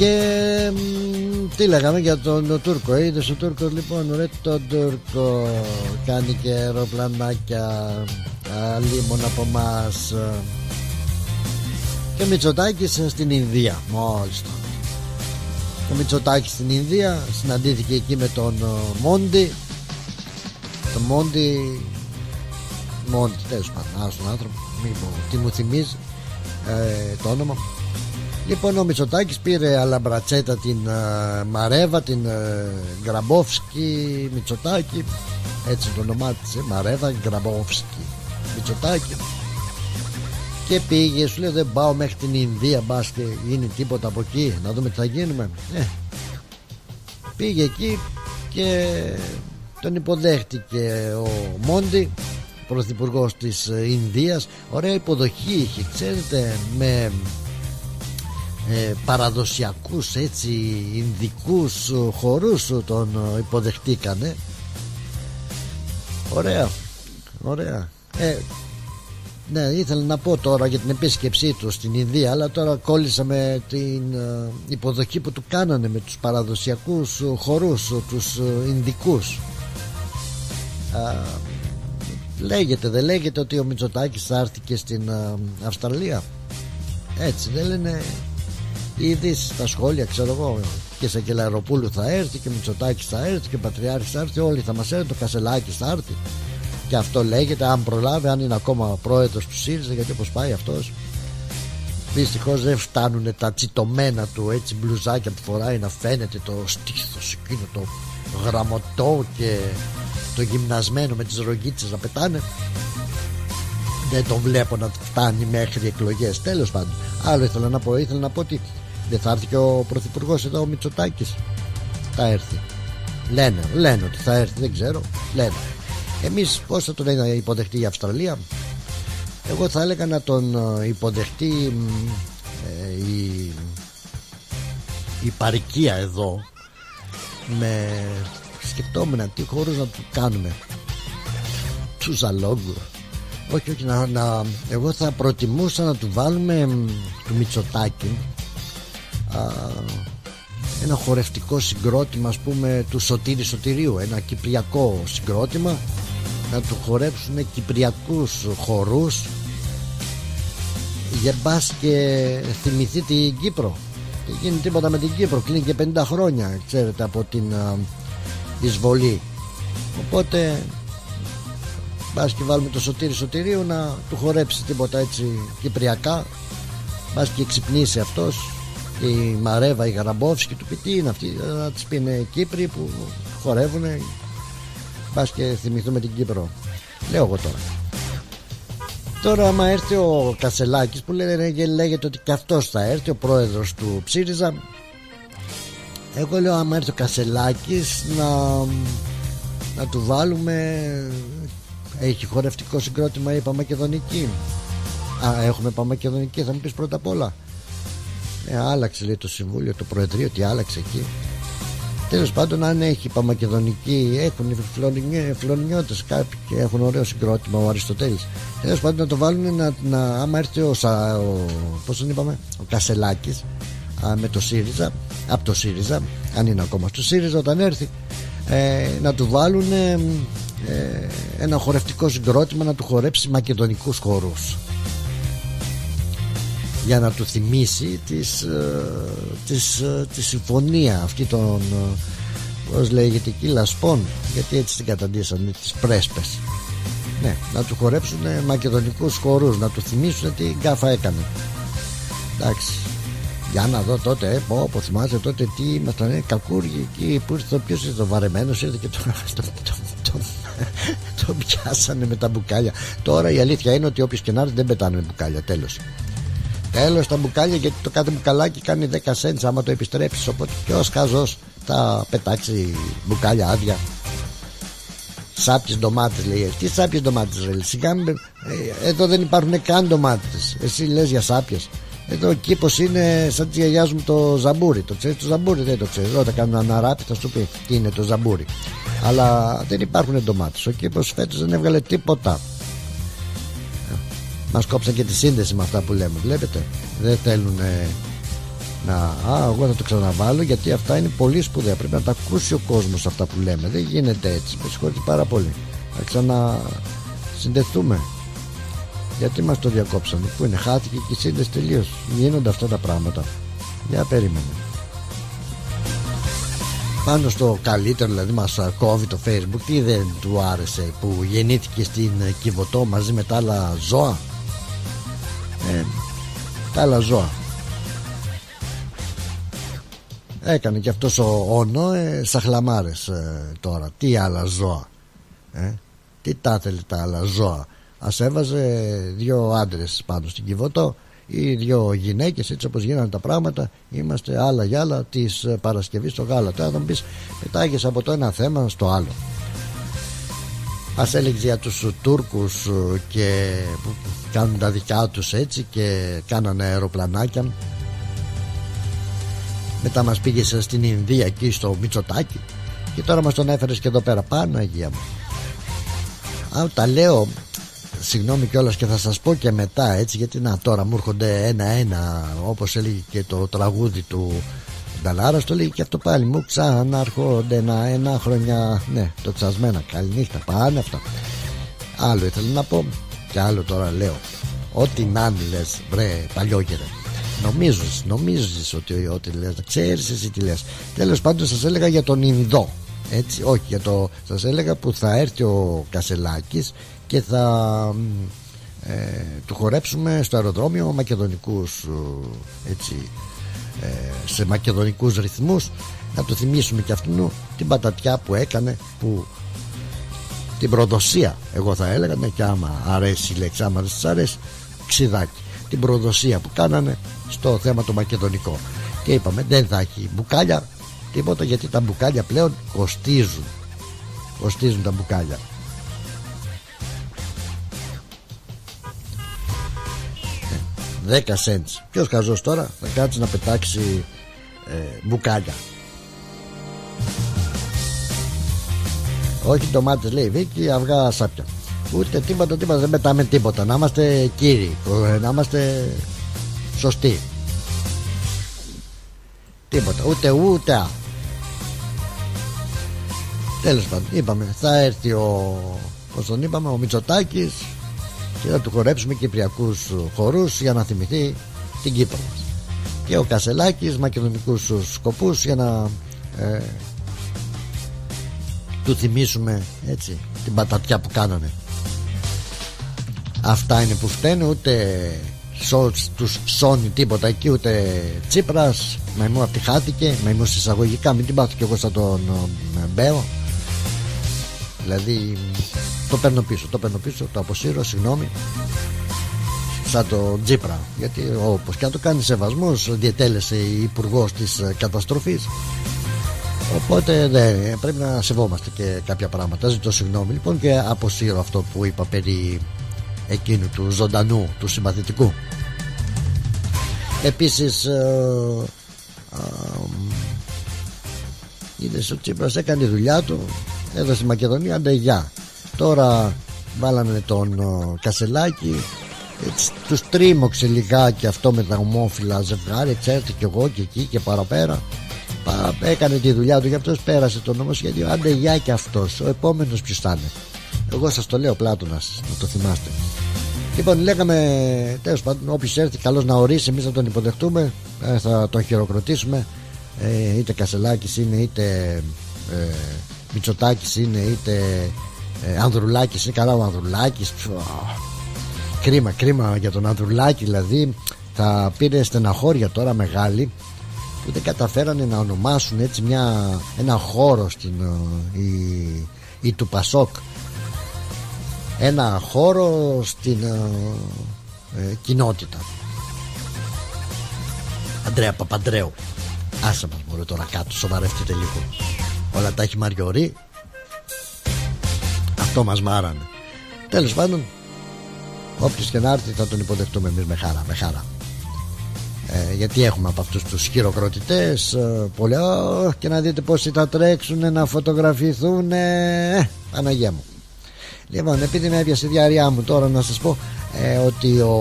και μ, τι λέγαμε για τον Τούρκο Είδες ο Τούρκος λοιπόν ρε τον Τούρκο. Κάνει και αεροπλανάκια Αλίμον από μας. Και ο Μητσοτάκης στην Ινδία Μόλις το Ο Μητσοτάκης στην Ινδία Συναντήθηκε εκεί με τον ε, Μόντι. Το Μόντι Μόντι τέλος πάντων Άσον άνθρωπο Μη πω τι μου θυμίζει ε, Το όνομα Λοιπόν ο Μητσοτάκης πήρε αλαμπρατσέτα την uh, Μαρέβα, την uh, Γκραμπόφσκι Μητσοτάκη. Έτσι το ονομάτισε Μαρέβα Γκραμπόφσκι Μητσοτάκη. Και πήγε σου λέει δεν πάω μέχρι την Ινδία μπας και γίνει τίποτα από εκεί να δούμε τι θα γίνουμε ε, πήγε εκεί και τον υποδέχτηκε ο Μόντι πρωθυπουργός της Ινδίας. Ωραία υποδοχή είχε ξέρετε με ε, παραδοσιακούς έτσι Ινδικούς χορούς τον υποδεχτήκανε. Ωραία ωραία. Ε, ναι ήθελα να πω τώρα για την επίσκεψή του στην Ινδία αλλά τώρα κόλλησα με την ε, υποδοχή που του κάνανε με τους παραδοσιακούς χορούς τους ε, Ινδικούς. Ε, λέγεται δεν λέγεται ότι ο Μητσοτάκης θα έρθει και στην ε, Αυστραλία; Έτσι δεν λένε Ήδη στα σχόλια ξέρω εγώ και σε Κελαροπούλου θα έρθει και Μητσοτάκης θα έρθει και Πατριάρχης θα έρθει όλοι θα μας έρθει το Κασελάκης θα έρθει. Και αυτό λέγεται αν προλάβει αν είναι ακόμα πρόεδρος του ΣΥΡΙΖΑ γιατί όπως πάει αυτός Δυστυχώς δεν φτάνουν τα τσιτωμένα του έτσι μπλουζάκια που φοράει να φαίνεται το στήθος εκείνο το γραμμωτό και το γυμνασμένο με τις ρογκίτσες να πετάνε. Δεν τον βλέπω να φτάνει μέχρι εκλογές. Τέλος πάντων άλλο ήθελα να πω. Ήθελα να πω ότι δεν θα έρθει και ο πρωθυπουργός εδώ ο Μητσοτάκης. Θα έρθει. Λένε, λένε ότι θα έρθει, δεν ξέρω. Λένε. Εμείς πώς θα τον υποδεχτεί η Αυστραλία, Εγώ θα έλεγα να τον ε, υποδεχτεί ε, η, η παρικία εδώ με σκεφτόμουν τι χώρους να του κάνουμε του ζαλόγκου όχι όχι να, να, εγώ θα προτιμούσα να του βάλουμε του Μητσοτάκη ένα χορευτικό συγκρότημα ας πούμε του Σωτήρη Σωτηρίου ένα κυπριακό συγκρότημα. Να του χορέψουν κυπριακούς χορούς. Για μπας και θυμηθεί την Κύπρο. Δεν γίνει τίποτα με την Κύπρο. Κλείνει και 50 χρόνια ξέρετε από την α, εισβολή. Οπότε μπας και βάλουμε το Σωτήρη Σωτηρίου να του χορέψει τίποτα έτσι κυπριακά. Μπας και ξυπνήσει αυτός η Μαρέβα, η Γαραμπόφσκη του πει τι είναι αυτή να τις πει Κύπροι που χορεύουν πας και θυμηθούμε την Κύπρο. Λέω εγώ τώρα. Τώρα άμα έρθει ο Κασελάκης που λένε, λέγεται ότι και αυτός θα έρθει ο πρόεδρος του Ψήριζα εγώ λέω άμα έρθει ο Κασελάκης να, να του βάλουμε έχει χορευτικό συγκρότημα η Παμακεδονική. Α, έχουμε Παμακεδονική θα μου πεις πρώτα απ' όλα ε, άλλαξε λέει το συμβούλιο, το προεδρείο, τι άλλαξε εκεί. Τέλος πάντων, αν έχει Παμακεδονική, έχουν φλονιώτε κάποιοι και έχουν ωραίο συγκρότημα ο Αριστοτέλης. Τέλος πάντων, να το βάλουν να, να άμα έρθει ο, ο, πώς τον είπαμε, ο Κασελάκης με το ΣΥΡΙΖΑ, από το ΣΥΡΙΖΑ, αν είναι ακόμα στο ΣΥΡΙΖΑ, όταν έρθει, ε, να του βάλουν ε, ένα χορευτικό συγκρότημα να του χορέψει μακεδονικούς χορούς για να του θυμίσει της, ε, της, ε, τη συμφωνία αυτή των ε, πώς λέγεται εκεί λασπών γιατί έτσι την καταντήσαν τις πρέσπες ναι, να του χορέψουν μακεδονικούς χορούς να του θυμίσουν τι γκάφα έκανε εντάξει για να δω τότε, ε, πω, πω θυμάσαι τότε τι ήμασταν, ε, κακούργοι εκεί που ήρθε, ποιος ήρθε, ο βαρεμένος ήρθε και τώρα το, το, το, το, πιάσανε με τα μπουκάλια. Τώρα η αλήθεια είναι ότι όποιος και να έρθει δεν πετάνε μπουκάλια, τέλος. Τέλος τα μπουκάλια γιατί το κάθε μπουκαλάκι κάνει 10 cents άμα το επιστρέψεις οπότε ποιος χαζός θα πετάξει μπουκάλια άδεια Σάπιες ντομάτες λέει Τι σάπιες ντομάτες ρε Σιγά, ε, Εδώ δεν υπάρχουν καν ντομάτες Εσύ λες για σάπιες εδώ ο κήπος είναι σαν τη γιαγιάς μου το ζαμπούρι. Το ξέρεις το ζαμπούρι, δεν το ξέρεις. Όταν κάνουν αναράπη θα σου πει τι είναι το ζαμπούρι. Αλλά δεν υπάρχουν ντομάτες. Ο κήπος φέτος δεν έβγαλε τίποτα. Μας κόψαν και τη σύνδεση με αυτά που λέμε. Βλέπετε, δεν θέλουν να. Α, εγώ θα το ξαναβάλω γιατί αυτά είναι πολύ σπουδαία. Πρέπει να τα ακούσει ο κόσμος αυτά που λέμε. Δεν γίνεται έτσι. Με συγχωρείτε πάρα πολύ. Θα ξανασυνδεθούμε. Γιατί μας το διακόψανε Πού είναι χάθηκε και η σύνδεση τελείως Γίνονται αυτά τα πράγματα Για περίμενε πάνω στο καλύτερο δηλαδή μας κόβει το facebook τι δεν του άρεσε που γεννήθηκε στην Κιβωτό μαζί με τα άλλα ζώα; Ε, τα άλλα ζώα. Έκανε και αυτός ο όνο ε, σαχλαμάρες ε, τώρα. Τι άλλα ζώα ε, τι τα θέλει τα άλλα ζώα. Ας έβαζε δύο άντρες πάνω στην Κιβωτό ή δύο γυναίκες έτσι όπως γίνανε τα πράγματα. Είμαστε άλλα για άλλα της Παρασκευής στο γάλα. Τώρα θα μου πεις πετάγεις από το ένα θέμα στο άλλο. Ας έλεγες για τους Τούρκους και που κάνουν τα δικά τους έτσι και κάνανε αεροπλανάκια. Μετά μας πήγες στην Ινδία εκεί στο Μητσοτάκι και τώρα μας τον έφερες και εδώ πέρα. Πάνω Αγία μου. Α, τα λέω συγγνώμη κιόλας και θα σας πω και μετά έτσι γιατί να τώρα μου έρχονται ένα-ένα όπως έλεγε και το τραγούδι του Νταλάρας το λέει και αυτό πάλι μου ξανάρχονται ένα-ένα χρόνια ναι το τσασμένα καληνύχτα πάνε αυτά. Άλλο ήθελα να πω και άλλο τώρα λέω. Ό,τι να είναι λες βρε παλιόκαιρε νομίζεις, νομίζεις ότι ό,τι λες ξέρεις εσύ τι λες. Τέλος πάντων σας έλεγα για τον Ινδό. Έτσι, όχι για το σας έλεγα που θα έρθει ο Κασελάκης και θα ε, του χορέψουμε στο αεροδρόμιο μακεδονικούς ε, έτσι ε, σε μακεδονικούς ρυθμούς. Να του θυμίσουμε και αυτού την πατατιά που έκανε που την προδοσία. Εγώ θα έλεγα ναι, και άμα αρέσει η λέξη άμα δεν αρέσει ξιδάκι την προδοσία που κάνανε στο θέμα το μακεδονικό. Και είπαμε δεν θα έχει μπουκάλια τίποτα γιατί τα μπουκάλια πλέον κοστίζουν. Κοστίζουν τα μπουκάλια. 10 cents. Ποιος καζός τώρα θα κάτσει να πετάξει ε, μπουκάλια Όχι ντομάτες λέει Βίκη αυγά σάπια. Ούτε τίποτα τίποτα δεν πετάμε τίποτα. Να είμαστε κύριοι ε, Να είμαστε σωστοί. Τίποτα ούτε ούτε Τέλος πάντων είπαμε θα έρθει ο Πώς τον είπαμε ο Μητσοτάκης και θα του χορέψουμε κυπριακούς χορούς για να θυμηθεί την Κύπρο μας. Και ο Κασελάκης μακεδονικούς σκοπούς για να ε, του θυμίσουμε έτσι την πατατιά που κάνανε αυτά είναι που φταίνε ούτε σο, τους σώνει τίποτα εκεί ούτε Τσίπρας μαϊμού αυτή χάθηκε μαϊμού εισαγωγικά μην την πάθω κι εγώ σαν τον ε, Μπέο δηλαδή το παίρνω πίσω, το παίρνω πίσω, το αποσύρω, συγγνώμη. Σαν το Τζίπρα. Γιατί όπως και αν το κάνεις σεβασμός, διετέλεσε η υπουργός της ε, καταστροφής. Οπότε ναι, πρέπει να σεβόμαστε και κάποια πράγματα. Ζητώ συγγνώμη λοιπόν και αποσύρω αυτό που είπα περί εκείνου του ζωντανού, του συμπαθητικού. Επίσης ε, ε, ο Τσίπρας έκανε τη δουλειά του εδώ στη Μακεδονία αντεγιά τώρα βάλανε τον ο, Κασελάκη έτσι, τους τρίμωξε λιγάκι αυτό με τα ομόφυλα ζευγάρια ξέρετε και εγώ και εκεί και παραπέρα Πα, έκανε τη δουλειά του και αυτό πέρασε το νομοσχέδιο. Άντε γεια και αυτός. Ο επόμενος ποιος θα είναι; Εγώ σας το λέω Πλάτωνα, να το θυμάστε. Λοιπόν, λέγαμε τέλος πάντων, όποιος έρθει, καλώ να ορίσει, εμείς θα τον υποδεχτούμε, ε, θα τον χειροκροτήσουμε. Ε, είτε Κασελάκης είναι, είτε ε, Μητσοτάκης είναι, είτε ε, Ανδρουλάκης είναι. Καλά, ο Ανδρουλάκης. Κρίμα, κρίμα για τον Ανδρουλάκη, δηλαδή θα πήρε στεναχώρια τώρα μεγάλη που δεν καταφέρανε να ονομάσουν έτσι μια, ένα χώρο στην ε, η, η του Πασόκ. Ένα χώρο στην ε, ε, κοινότητα. Αντρέα Παπαντρέου άσε μας μωρέ τώρα κάτω σοβαρεύτηκε λίγο. Όλα τα έχει μαριωρεί αυτό μας μάρανε. Τέλος πάντων όποιος και να έρθει θα τον υποδεχτούμε εμείς με χαρά, με χαρά. Ε, γιατί έχουμε από αυτούς τους χειροκροτητές ε, πολλοί και να δείτε πόσοι θα τρέξουν να φωτογραφηθούν ε, Παναγία μου. Λοιπόν επειδή με έπιασε η διαρριά μου τώρα να σας πω ε, ότι ο,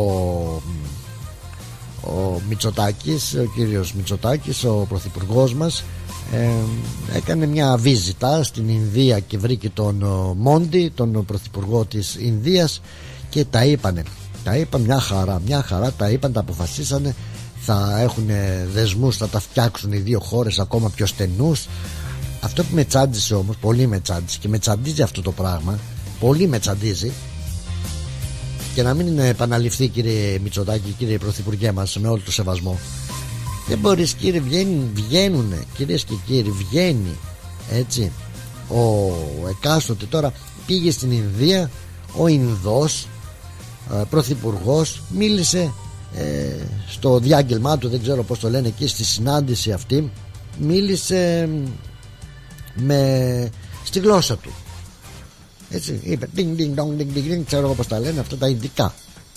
ο Μητσοτάκης, ο κύριος Μητσοτάκης, ο πρωθυπουργός μας ε, έκανε μια βίζιτα στην Ινδία και βρήκε τον Μόντι, τον πρωθυπουργό της Ινδίας και τα είπανε. Τα είπαν μια χαρά, μια χαρά τα είπαν, τα αποφασίσανε θα έχουν δεσμούς, θα τα φτιάξουν οι δύο χώρες ακόμα πιο στενούς. Αυτό που με τσάντισε όμως, πολύ με τσάντισε και με τσαντίζει αυτό το πράγμα πολύ με τσαντίζει και να μην επαναληφθεί κύριε Μητσοτάκη κύριε Πρωθυπουργέ μας με όλο το σεβασμό δεν μπορείς κύριε βγαίνουν, βγαίνουνε κυρίες και κύριοι βγαίνει έτσι. Ο εκάστοτε τώρα πήγε στην Ινδία ο Ινδός ε, πρωθυπουργός μίλησε ε, στο διάγγελμά του δεν ξέρω πως το λένε εκεί στη συνάντηση αυτή μίλησε με στη γλώσσα του. Έτσι είπε ding ding dong ding ding ding ξέρω εγώ πως τα λένε αυτά τα ειδικά.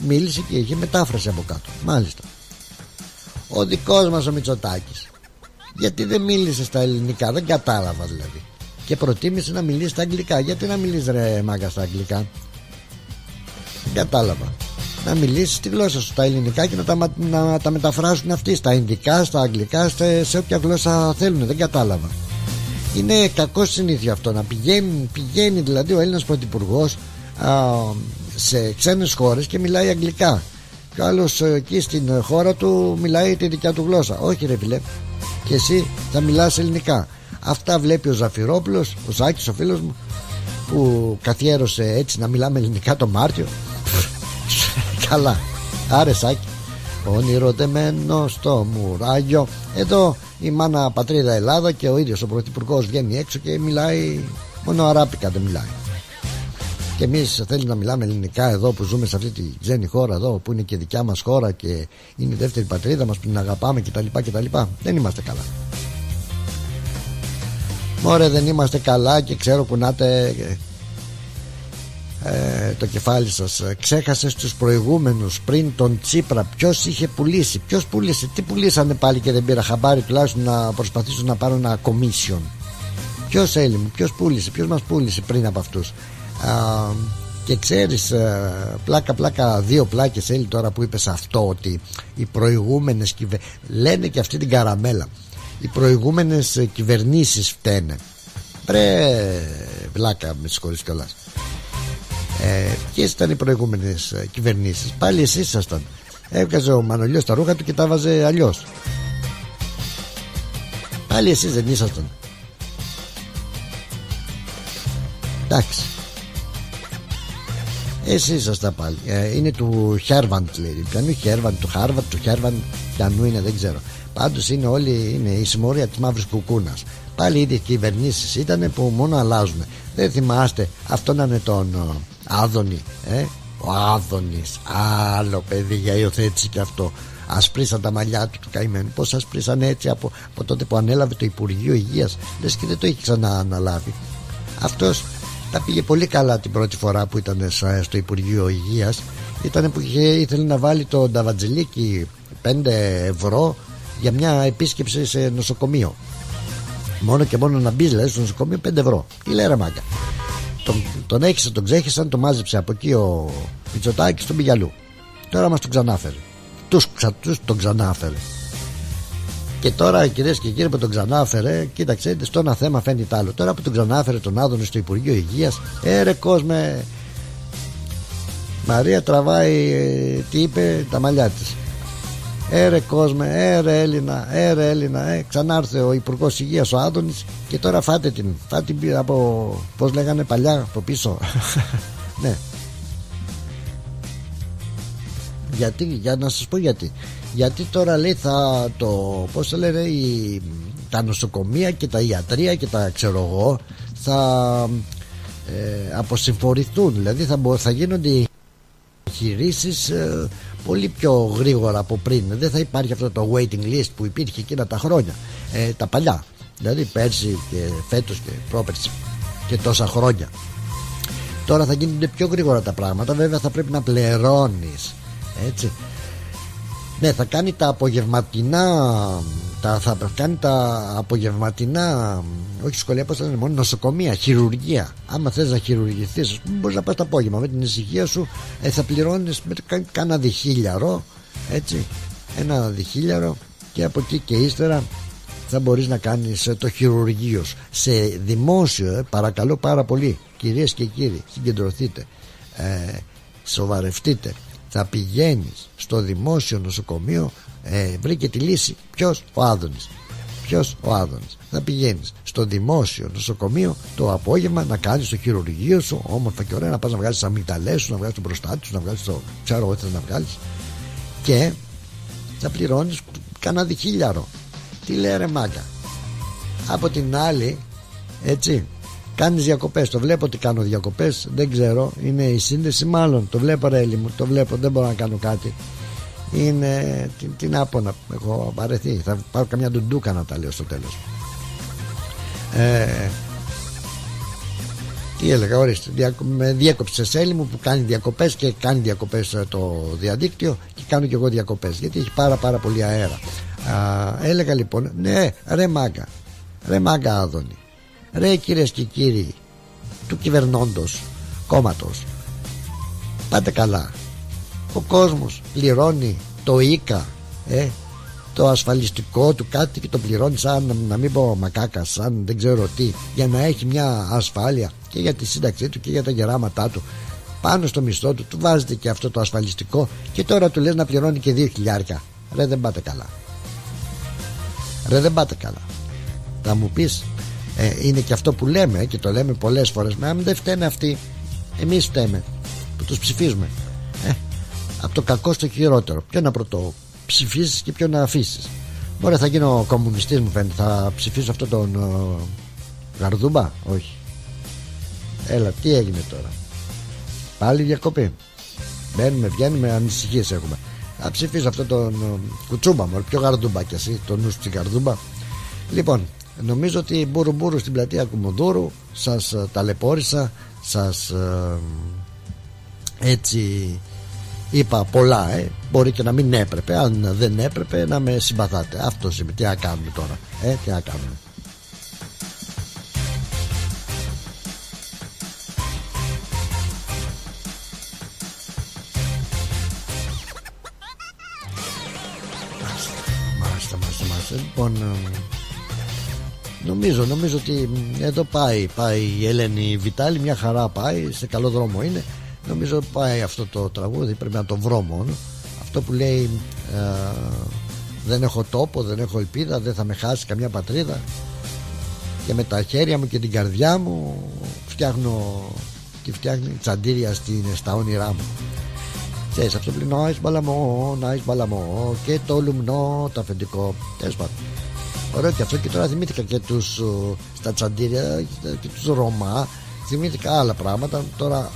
Μίλησε και είχε μετάφραση από κάτω μάλιστα. Ο δικός μας ο Μητσοτάκης γιατί δεν μίλησε στα ελληνικά δεν κατάλαβα δηλαδή. Και προτίμησε να μιλήσει στα αγγλικά. Γιατί να μιλήσει ρε μάγκα στα αγγλικά; Δεν κατάλαβα να μιλήσεις τη γλώσσα σου στα ελληνικά και να τα, να τα μεταφράσουν αυτοί στα ινδικά, στα αγγλικά, σε, σε όποια γλώσσα θέλουν. Δεν κατάλαβα. Είναι κακό συνήθεια αυτό να πηγαίνει, πηγαίνει δηλαδή ο Έλληνας πρωθυπουργός σε ξένες χώρες και μιλάει αγγλικά. Και ο άλλος ε, εκεί στην χώρα του μιλάει τη δικιά του γλώσσα. Όχι, ρε φιλέ. Και εσύ θα μιλάς ελληνικά. Αυτά βλέπει ο Ζαφυρόπουλος, ο Ζάκης, ο φίλος μου, που καθιέρωσε έτσι να μιλάμε ελληνικά το Μάρτιο. Καλά. Άρε Σάκη. Ονειροτεμένο στο μουράγιο. Εδώ η μάνα πατρίδα Ελλάδα και ο ίδιος ο Πρωθυπουργός βγαίνει έξω και μιλάει μόνο αράπικα δεν μιλάει. Και εμείς θέλει να μιλάμε ελληνικά εδώ που ζούμε σε αυτή τη ξένη χώρα εδώ που είναι και δικιά μας χώρα και είναι η δεύτερη πατρίδα μας που την αγαπάμε κτλ. κτλ. Δεν είμαστε καλά. Μωρέ δεν είμαστε καλά και ξέρω που να ε, το κεφάλι σας ε, ξέχασες στους προηγούμενους πριν τον Τσίπρα ποιος είχε πουλήσει ποιος πουλήσει, τι πουλήσανε πάλι και δεν πήρα χαμπάρι τουλάχιστον να προσπαθήσουν να πάρουν ένα commission. Ποιος έλειμε, ποιος πούλησε ποιος μας πούλησε πριν από αυτούς. Α, και ξέρεις ε, πλάκα πλάκα δύο πλάκες έλει τώρα που είπες αυτό ότι οι προηγούμενες κυβε... λένε και αυτή την καραμέλα. Οι προηγούμενες κυβερνήσεις φταίνε. Πρε βλάκα με συγχωρείς κιόλας ε, Ποιε ήταν οι προηγούμενες κυβερνήσεις, πάλι εσείς ήσασταν. Έβγαζε ο Μανολιός τα ρούχα του και τα βάζε αλλιώς. Πάλι εσείς δεν ήσασταν. Εντάξει. Εσείς ήσασταν πάλι. Ε, είναι του Χέρβαντ λέει. Πιανού Χέρβαντ, του Χάρβαντ, του Χέρβαντ, πιανού είναι, δεν ξέρω. Πάντως είναι όλοι είναι η συμμορία της μαύρης κουκούνας. Πάλι οι ίδιες κυβερνήσεις ήταν που μόνο αλλάζουν. Δεν θυμάστε αυτό να είναι τον Άδωνη, ε; Ο Άδωνης, άλλο παιδί για υιοθέτηση και αυτό. Ασπρίσαν τα μαλλιά του του καημένου. Πώς ασπρίσαν έτσι από, από τότε που ανέλαβε το Υπουργείο Υγείας. Λες και δεν το έχει ξανά αναλάβει. Αυτός τα πήγε πολύ καλά την πρώτη φορά που ήταν στο Υπουργείο Υγείας. Ήταν που είχε, ήθελε να βάλει το Νταβατζηλίκι 5 ευρώ για μια επίσκεψη σε νοσοκομείο. Μόνο και μόνο να μπεις, λέει, στο νοσοκομείο 5 ευρώ. Τι λέει ρε μάγκα τον, τον έχισε, τον ξέχισαν, τον μάζεψε από εκεί ο Μητσοτάκης στον Πηγιαλού. Τώρα μας τον ξανάφερε. Τους, ξα, τους τον ξανάφερε. Και τώρα κυρίες και κύριοι που τον ξανάφερε, κοίταξε, στο ένα θέμα φαίνει το άλλο. Τώρα που τον ξανάφερε τον Άδωνη στο Υπουργείο Υγείας, έρε κόσμε. Μαρία τραβάει, ε, τι είπε, τα μαλλιά της. Έρε κόσμε, έρε Έλληνα, έρε Έλληνα. Ε, ξανάρθε ο Υπουργός Υγείας ο Άδωνης και τώρα φάτε την. Φάτε την από. Πώς λέγανε παλιά από πίσω. ναι. Γιατί, για να σας πω γιατί γιατί τώρα λέει θα το πώς το λένε η, τα νοσοκομεία και τα ιατρία και τα ξέρω εγώ θα ε, αποσυμφορηθούν δηλαδή θα, θα γίνονται οι χειρίσεις ε, πολύ πιο γρήγορα από πριν. Δεν θα υπάρχει αυτό το waiting list που υπήρχε εκείνα τα χρόνια. Ε, τα παλιά. Δηλαδή πέρσι και φέτος και πρόπερσι και τόσα χρόνια. Τώρα θα γίνονται πιο γρήγορα τα πράγματα. Βέβαια θα πρέπει να πληρώνεις. Έτσι ναι θα κάνει τα απογευματινά τα, θα κάνει τα απογευματινά όχι σχολεία πως λένε μόνο νοσοκομεία, χειρουργία. Άμα θες να χειρουργηθείς μπορείς να πας το απόγευμα με την ησυχία σου ε, θα πληρώνεις με κάνα διχίλιαρο έτσι ένα διχίλιαρο και από εκεί και ύστερα θα μπορείς να κάνεις ε, το χειρουργείο σου. Σε δημόσιο ε, παρακαλώ πάρα πολύ κυρίες και κύριοι συγκεντρωθείτε ε, σοβαρευτείτε θα πηγαίνεις στο δημόσιο νοσοκομείο ε, βρήκε τη λύση. Ποιος; Ο Άδωνης. Ποιος; Ο Άδωνης. Θα πηγαίνεις στο δημόσιο νοσοκομείο το απόγευμα να κάνεις το χειρουργείο σου όμορφα και ωραία να πας να βγάλεις τις αμυγδαλές σου να βγάλεις τον προστάτη σου να βγάλεις το ξέρω εγώ θες να βγάλεις. Και θα πληρώνεις κανένα διχίλιαρο. Τι λέει ρε μάγκα; Από την άλλη έτσι Κάνεις διακοπές, το βλέπω ότι κάνω διακοπές. Δεν ξέρω, είναι η σύνδεση. Μάλλον Το βλέπω ρε μου, το βλέπω, δεν μπορώ να κάνω κάτι. Είναι, τι, τι να πω να έχω βαρεθεί. Θα πάρω καμιά ντουντούκα να τα λέω στο τέλος. Ε, τι έλεγα, ορίστε. Με διέκοψες Σέλη μου που κάνει διακοπές και κάνει διακοπές το διαδίκτυο και κάνω και εγώ διακοπές γιατί έχει πάρα πάρα πολύ αέρα. Α, έλεγα λοιπόν, ναι, ρε μάγκα, ρε μάγκα Άδωνη, Ρε κυρίες και κύριοι του κυβερνώντος κόμματος πάτε καλά. Ο κόσμος πληρώνει το ΙΚΑ ε, το ασφαλιστικό του κάτι και το πληρώνει σαν να μην πω μακάκα σαν δεν ξέρω τι για να έχει μια ασφάλεια και για τη σύνταξή του και για τα γεράματά του. Πάνω στο μισθό του του βάζετε και αυτό το ασφαλιστικό και τώρα του λες να πληρώνει και δύο χιλιάρια ρε δεν πάτε καλά. Ρε δεν πάτε καλά. Θα μου πεις ε, είναι και αυτό που λέμε και το λέμε πολλές φορές. Μα δεν φταίνε αυτοί. Εμείς φταίμε που τους ψηφίζουμε. Ε, από το κακό στο χειρότερο. Ποιο να πρωτό ψηφίσεις και ποιο να αφήσεις. Μπορεί θα γίνω κομμουνιστής μου φαίνεται. Θα ψηφίσω αυτό τον ο, Γαρδούμπα; Όχι. Έλα τι έγινε τώρα; Πάλι διακοπή. Μπαίνουμε βγαίνουμε ανησυχίες έχουμε. Θα ψηφίσω αυτό τον Κουτσούμπα μου Πιο γαρδούμπα κι εσύ Τον νους στην Γαρδούμπα. Λοιπόν Νομίζω ότι μπουρου μπουρου στην πλατεία Κουμουνδούρου Σας ε, ταλαιπώρησα Σας ε, έτσι είπα πολλά ε. Μπορεί και να μην έπρεπε Αν δεν έπρεπε να με συμπαθάτε Αυτό είναι τι να κάνουμε τώρα ε, Τι να κάνουμε Μάλιστα, μάλιστα, μάλιστα. Λοιπόν, ε, Νομίζω, νομίζω ότι εδώ πάει, πάει η Ελένη Βιτάλη, μια χαρά πάει, σε καλό δρόμο είναι. Νομίζω πάει αυτό το τραγούδι, πρέπει να το βρω μόνο. Αυτό που λέει ε, δεν έχω τόπο, δεν έχω ελπίδα, δεν θα με χάσει καμιά πατρίδα και με τα χέρια μου και την καρδιά μου φτιάχνω και φτιάχνει τσαντήρια στην, στα όνειρά μου. Ξέρεις αυτό που λέει Νάις μπαλαμό, νάις μπαλαμό και το λουμνό το αφεντικό. Τέλος πάντων. Ωραίο και αυτό. Και τώρα θυμήθηκα και τους στα τσαντήρια και τους Ρωμά. Θυμήθηκα άλλα πράγματα. Τώρα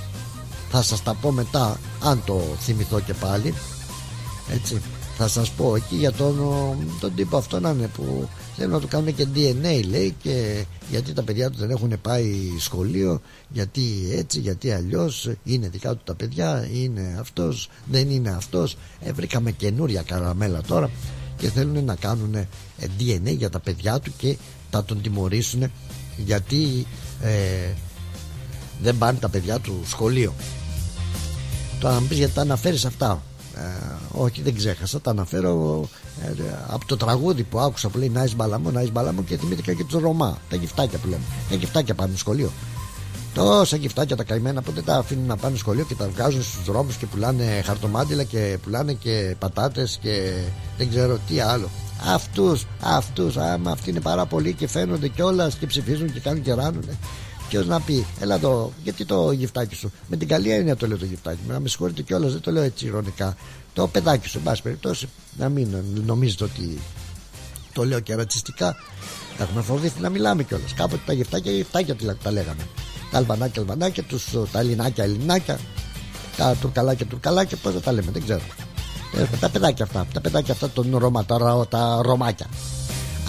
θα σας τα πω μετά αν το θυμηθώ και πάλι. Έτσι θα σας πω εκεί για τον, τον τύπο αυτό να είναι που θέλουν να του κάνουν και DNA λέει και γιατί τα παιδιά τους δεν έχουν πάει σχολείο γιατί έτσι, γιατί αλλιώς είναι δικά του τα παιδιά είναι αυτός, δεν είναι αυτός. Ε, βρήκαμε καινούρια καραμέλα τώρα και θέλουν να κάνουν ε, DNA για τα παιδιά του και θα τον τιμωρήσουν γιατί ε, δεν πάνε τα παιδιά του σχολείο τώρα να μου πεις γιατί τα αναφέρεις αυτά Ε, όχι, δεν ξέχασα. Τα αναφέρω ε, από το τραγούδι που άκουσα που λέει Νάις Μπαλαμό, Νάις Μπαλαμό και θυμήθηκα και τους Ρωμά. Τα γυφτάκια που λέμε. Τα γυφτάκια πάνε στο σχολείο. Τόσα γυφτάκια τα καημένα που δεν τα αφήνουν να πάνε στο σχολείο και τα βγάζουν στους δρόμους και πουλάνε χαρτομάτιλα και πουλάνε και πατάτες και δεν ξέρω τι άλλο. Αυτούς, αυτούς, άμα αυτοί είναι πάρα πολλοί και φαίνονται κιόλας και ψηφίζουν και κάνουν και ράνουν. Ποιος να πει, έλα το, γιατί το γυφτάκι σου. Με την καλή έννοια το λέω το γυφτάκι μου. Να με συγχωρείτε κιόλας, δεν το λέω έτσι ηρωνικά. Το παιδάκι σου, εν πάση περιπτώσει, να μην νομίζετε ότι το λέω και ρατσιστικά. Έχουμε φοβηθεί να μιλάμε κιόλας. Κάποτε τα γυφτάκια, γυφτάκια τα λέγαμε. Τα αλβανάκια, αλβανάκια, τους, τα ελληνάκια, ελληνάκια, τα τουρκαλάκια, τουρκαλάκια, πώς τα λέμε, δεν ξέρω. Ε, τα παιδάκια αυτά, τα παιδάκια αυτά των Ρώμα, τα, τα Ρωμάκια.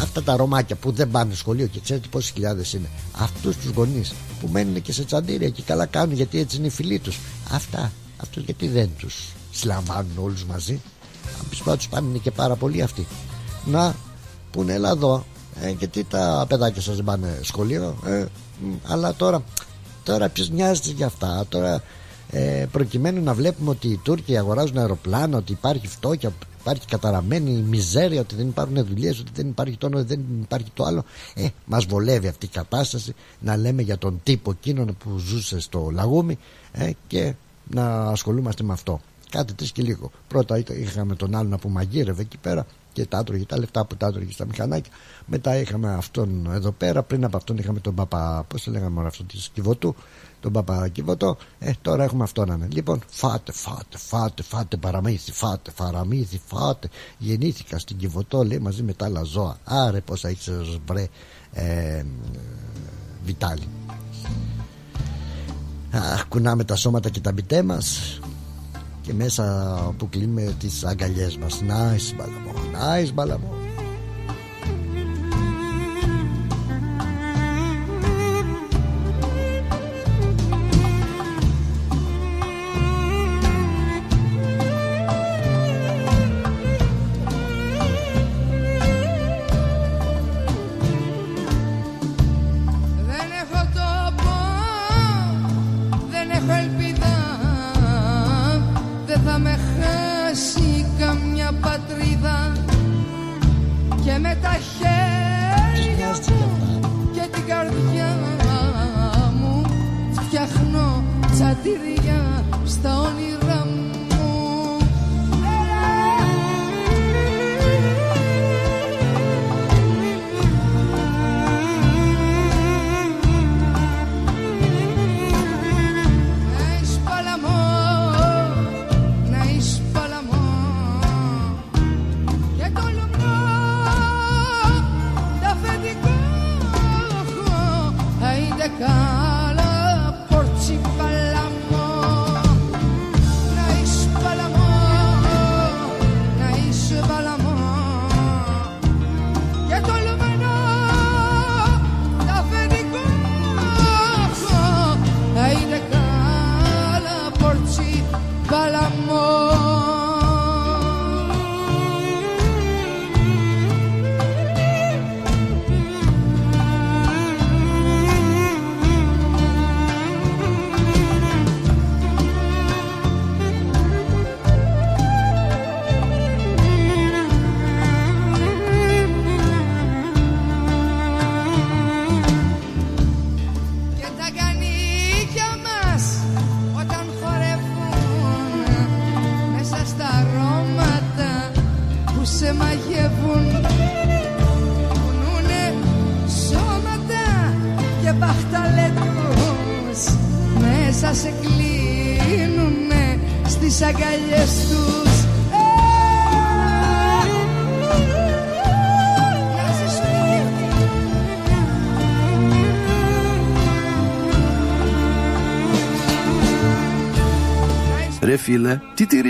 Αυτά τα Ρωμάκια που δεν πάνε σχολείο και ξέρετε πόσες χιλιάδες είναι. Αυτούς τους γονείς που μένουν και σε τσαντήρια και καλά κάνουν γιατί έτσι είναι οι φίλοι τους. Αυτά, αυτούς γιατί δεν τους συλλαμβάνουν όλους μαζί. Αν πεις τους πάνε και πάρα πολλοί αυτοί. Να, που είναι έλα εδώ, ε, γιατί τα παιδάκια σας δεν πάνε σχολείο. Ε, αλλά τώρα, τώρα ποιος νοιάζεται για αυτά. Τώρα ε, προκειμένου να βλέπουμε ότι οι Τούρκοι αγοράζουν αεροπλάνα, ότι υπάρχει φτώχεια, υπάρχει καταραμένη μιζέρια, ότι δεν υπάρχουν δουλειές, ότι δεν υπάρχει το ένα, δεν υπάρχει το άλλο. Ε, μας βολεύει αυτή η κατάσταση να λέμε για τον τύπο εκείνον που ζούσε στο λαγούμι ε, και να ασχολούμαστε με αυτό. Κάτι τρεις και λίγο. Πρώτα είχαμε τον άλλον που μαγείρευε εκεί πέρα και τα άτρωγε τα λεφτά που τα άτρωγε στα μηχανάκια. Μετά είχαμε αυτόν εδώ πέρα. Πριν από αυτόν είχαμε τον Παπα. Πώς το λέγαμε μόνο αυτό της Κιβωτού. Τον Παπα Κιβωτό. Ε, τώρα έχουμε αυτόν να Λοιπόν, φάτε, φάτε, φάτε, φάτε παραμύθι, φάτε, φαραμύθι, φάτε. Γεννήθηκα στην Κιβωτό, λέει μαζί με τα άλλα ζώα. Άρε, πόσα έχεις βρε. Ε, Βιτάλη. Αχ, κουνάμε τα σώματα και τα μπιτέ μας και μέσα που κλείνουμε τις αγκαλιές μας Nice μπαλαμό, nice μπαλαμό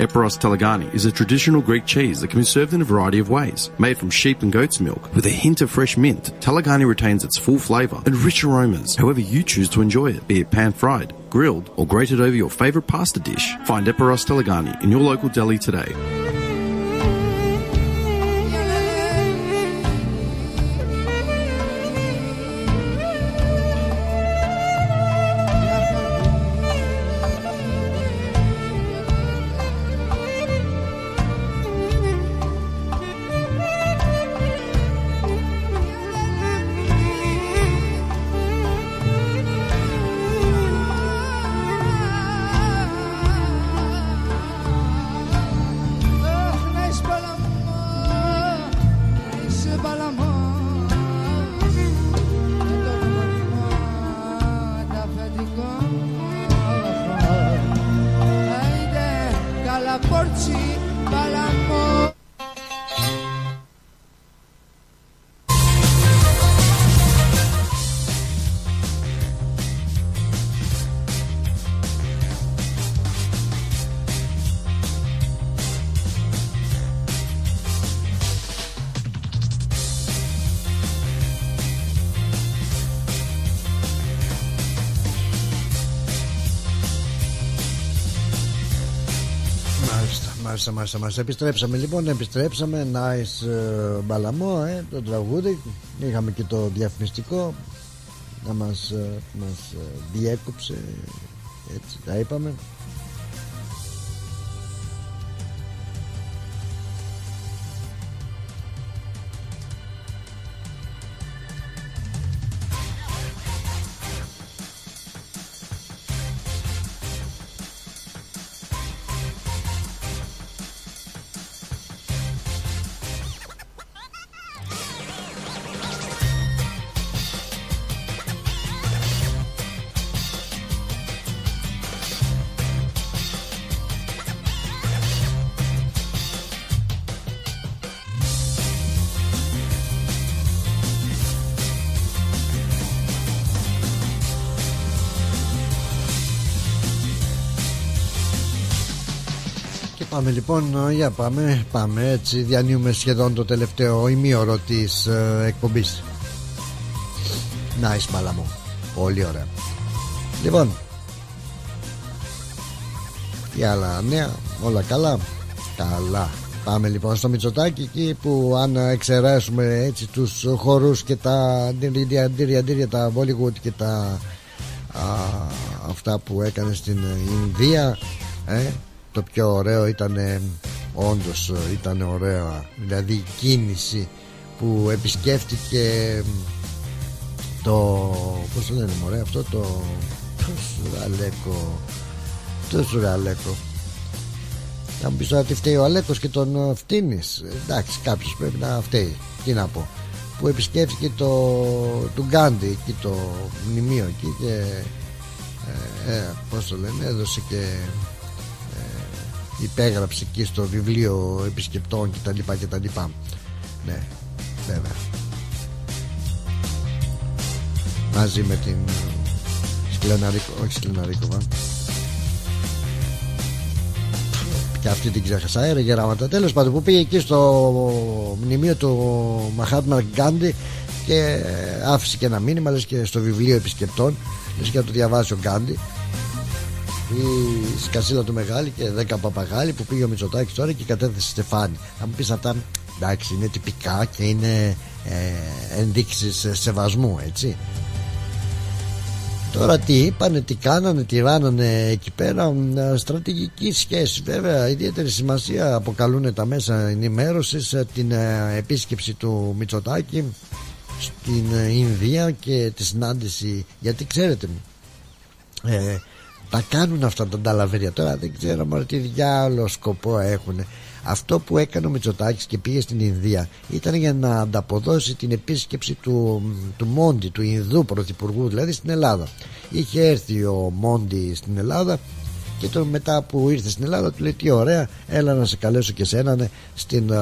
Eperos Talagani is a traditional Greek cheese that can be served in a variety of ways. Made from sheep and goat's milk with a hint of fresh mint, Talagani retains its full flavour and rich aromas however you choose to enjoy it, be it pan-fried, grilled or grated over your favourite pasta dish. Find Eperos Talagani in your local deli today. Μάλιστα, μάλιστα, μάλιστα. Επιστρέψαμε λοιπόν, επιστρέψαμε. Nice uh, μπαλαμό, ε, το τραγούδι. Είχαμε και το διαφημιστικό να μας, uh, μας uh, διέκοψε. Έτσι τα είπαμε. Λοιπόν, για πάμε, πάμε έτσι διανύουμε σχεδόν το τελευταίο ημίωρο της ε, εκπομπής. Nice μαλαμό, πολύ ωραία. Λοιπόν, τι άλλα νέα, όλα καλά; Καλά. Πάμε λοιπόν στο Μητσοτάκι εκεί που αν εξαιρέσουμε έτσι τους χορούς και τα αντίρια τα Bollywood και τα α, αυτά που έκανε στην Ινδία ε, το πιο ωραίο ήταν όντως ήταν ωραία. Δηλαδή η κίνηση που επισκέφτηκε το πως το λένε μωρέ αυτό το το σουραλέκο το σουραλέκο θα μου πεις τώρα τι φταίει ο Αλέκος και τον φτύνεις εντάξει κάποιος πρέπει να φταίει. Τι να πω. Που επισκέφτηκε το του Γκάντι εκεί το μνημείο εκεί και ε, ε, πώς το λένε έδωσε και υπέγραψε εκεί στο βιβλίο επισκεπτών κτλ. κτλ. Ναι, βέβαια. Μαζί με την Σκλεναρίκο, όχι Σκλεναρίκοβα. Και αυτή την ξέχασα, έρε γεράματα. Τέλος πάντων, που πήγε εκεί στο μνημείο του Μαχάτμα Γκάντι και άφησε και ένα μήνυμα, λες και στο βιβλίο επισκεπτών, λες και να το διαβάσει ο Γκάντι η σκασίλα του μεγάλη και 10 παπαγάλοι που πήγε ο Μητσοτάκης τώρα και κατέθεσε Στεφάνη. Θα μου πεις αυτά, εντάξει, είναι τυπικά και είναι ε, ενδείξεις σεβασμού, έτσι. Τώρα τι είπανε, τι κάνανε, τι ράνανε εκεί πέρα Στρατηγική σχέση βέβαια Ιδιαίτερη σημασία αποκαλούν τα μέσα ενημέρωσης ε, Την ε, επίσκεψη του Μητσοτάκη Στην ε, Ινδία και τη συνάντηση Γιατί ξέρετε ε, τα κάνουν αυτά τα ταλαβέρια. Τώρα δεν ξέρω μόνο τι διάλογο σκοπό έχουν. Αυτό που έκανε ο Μητσοτάκης και πήγε στην Ινδία ήταν για να ανταποδώσει την επίσκεψη του, του Μόντι του Ινδού Πρωθυπουργού δηλαδή στην Ελλάδα. Είχε έρθει ο Μόντι στην Ελλάδα και τον μετά που ήρθε στην Ελλάδα του λέει τι ωραία έλα να σε καλέσω και σένα ναι, στην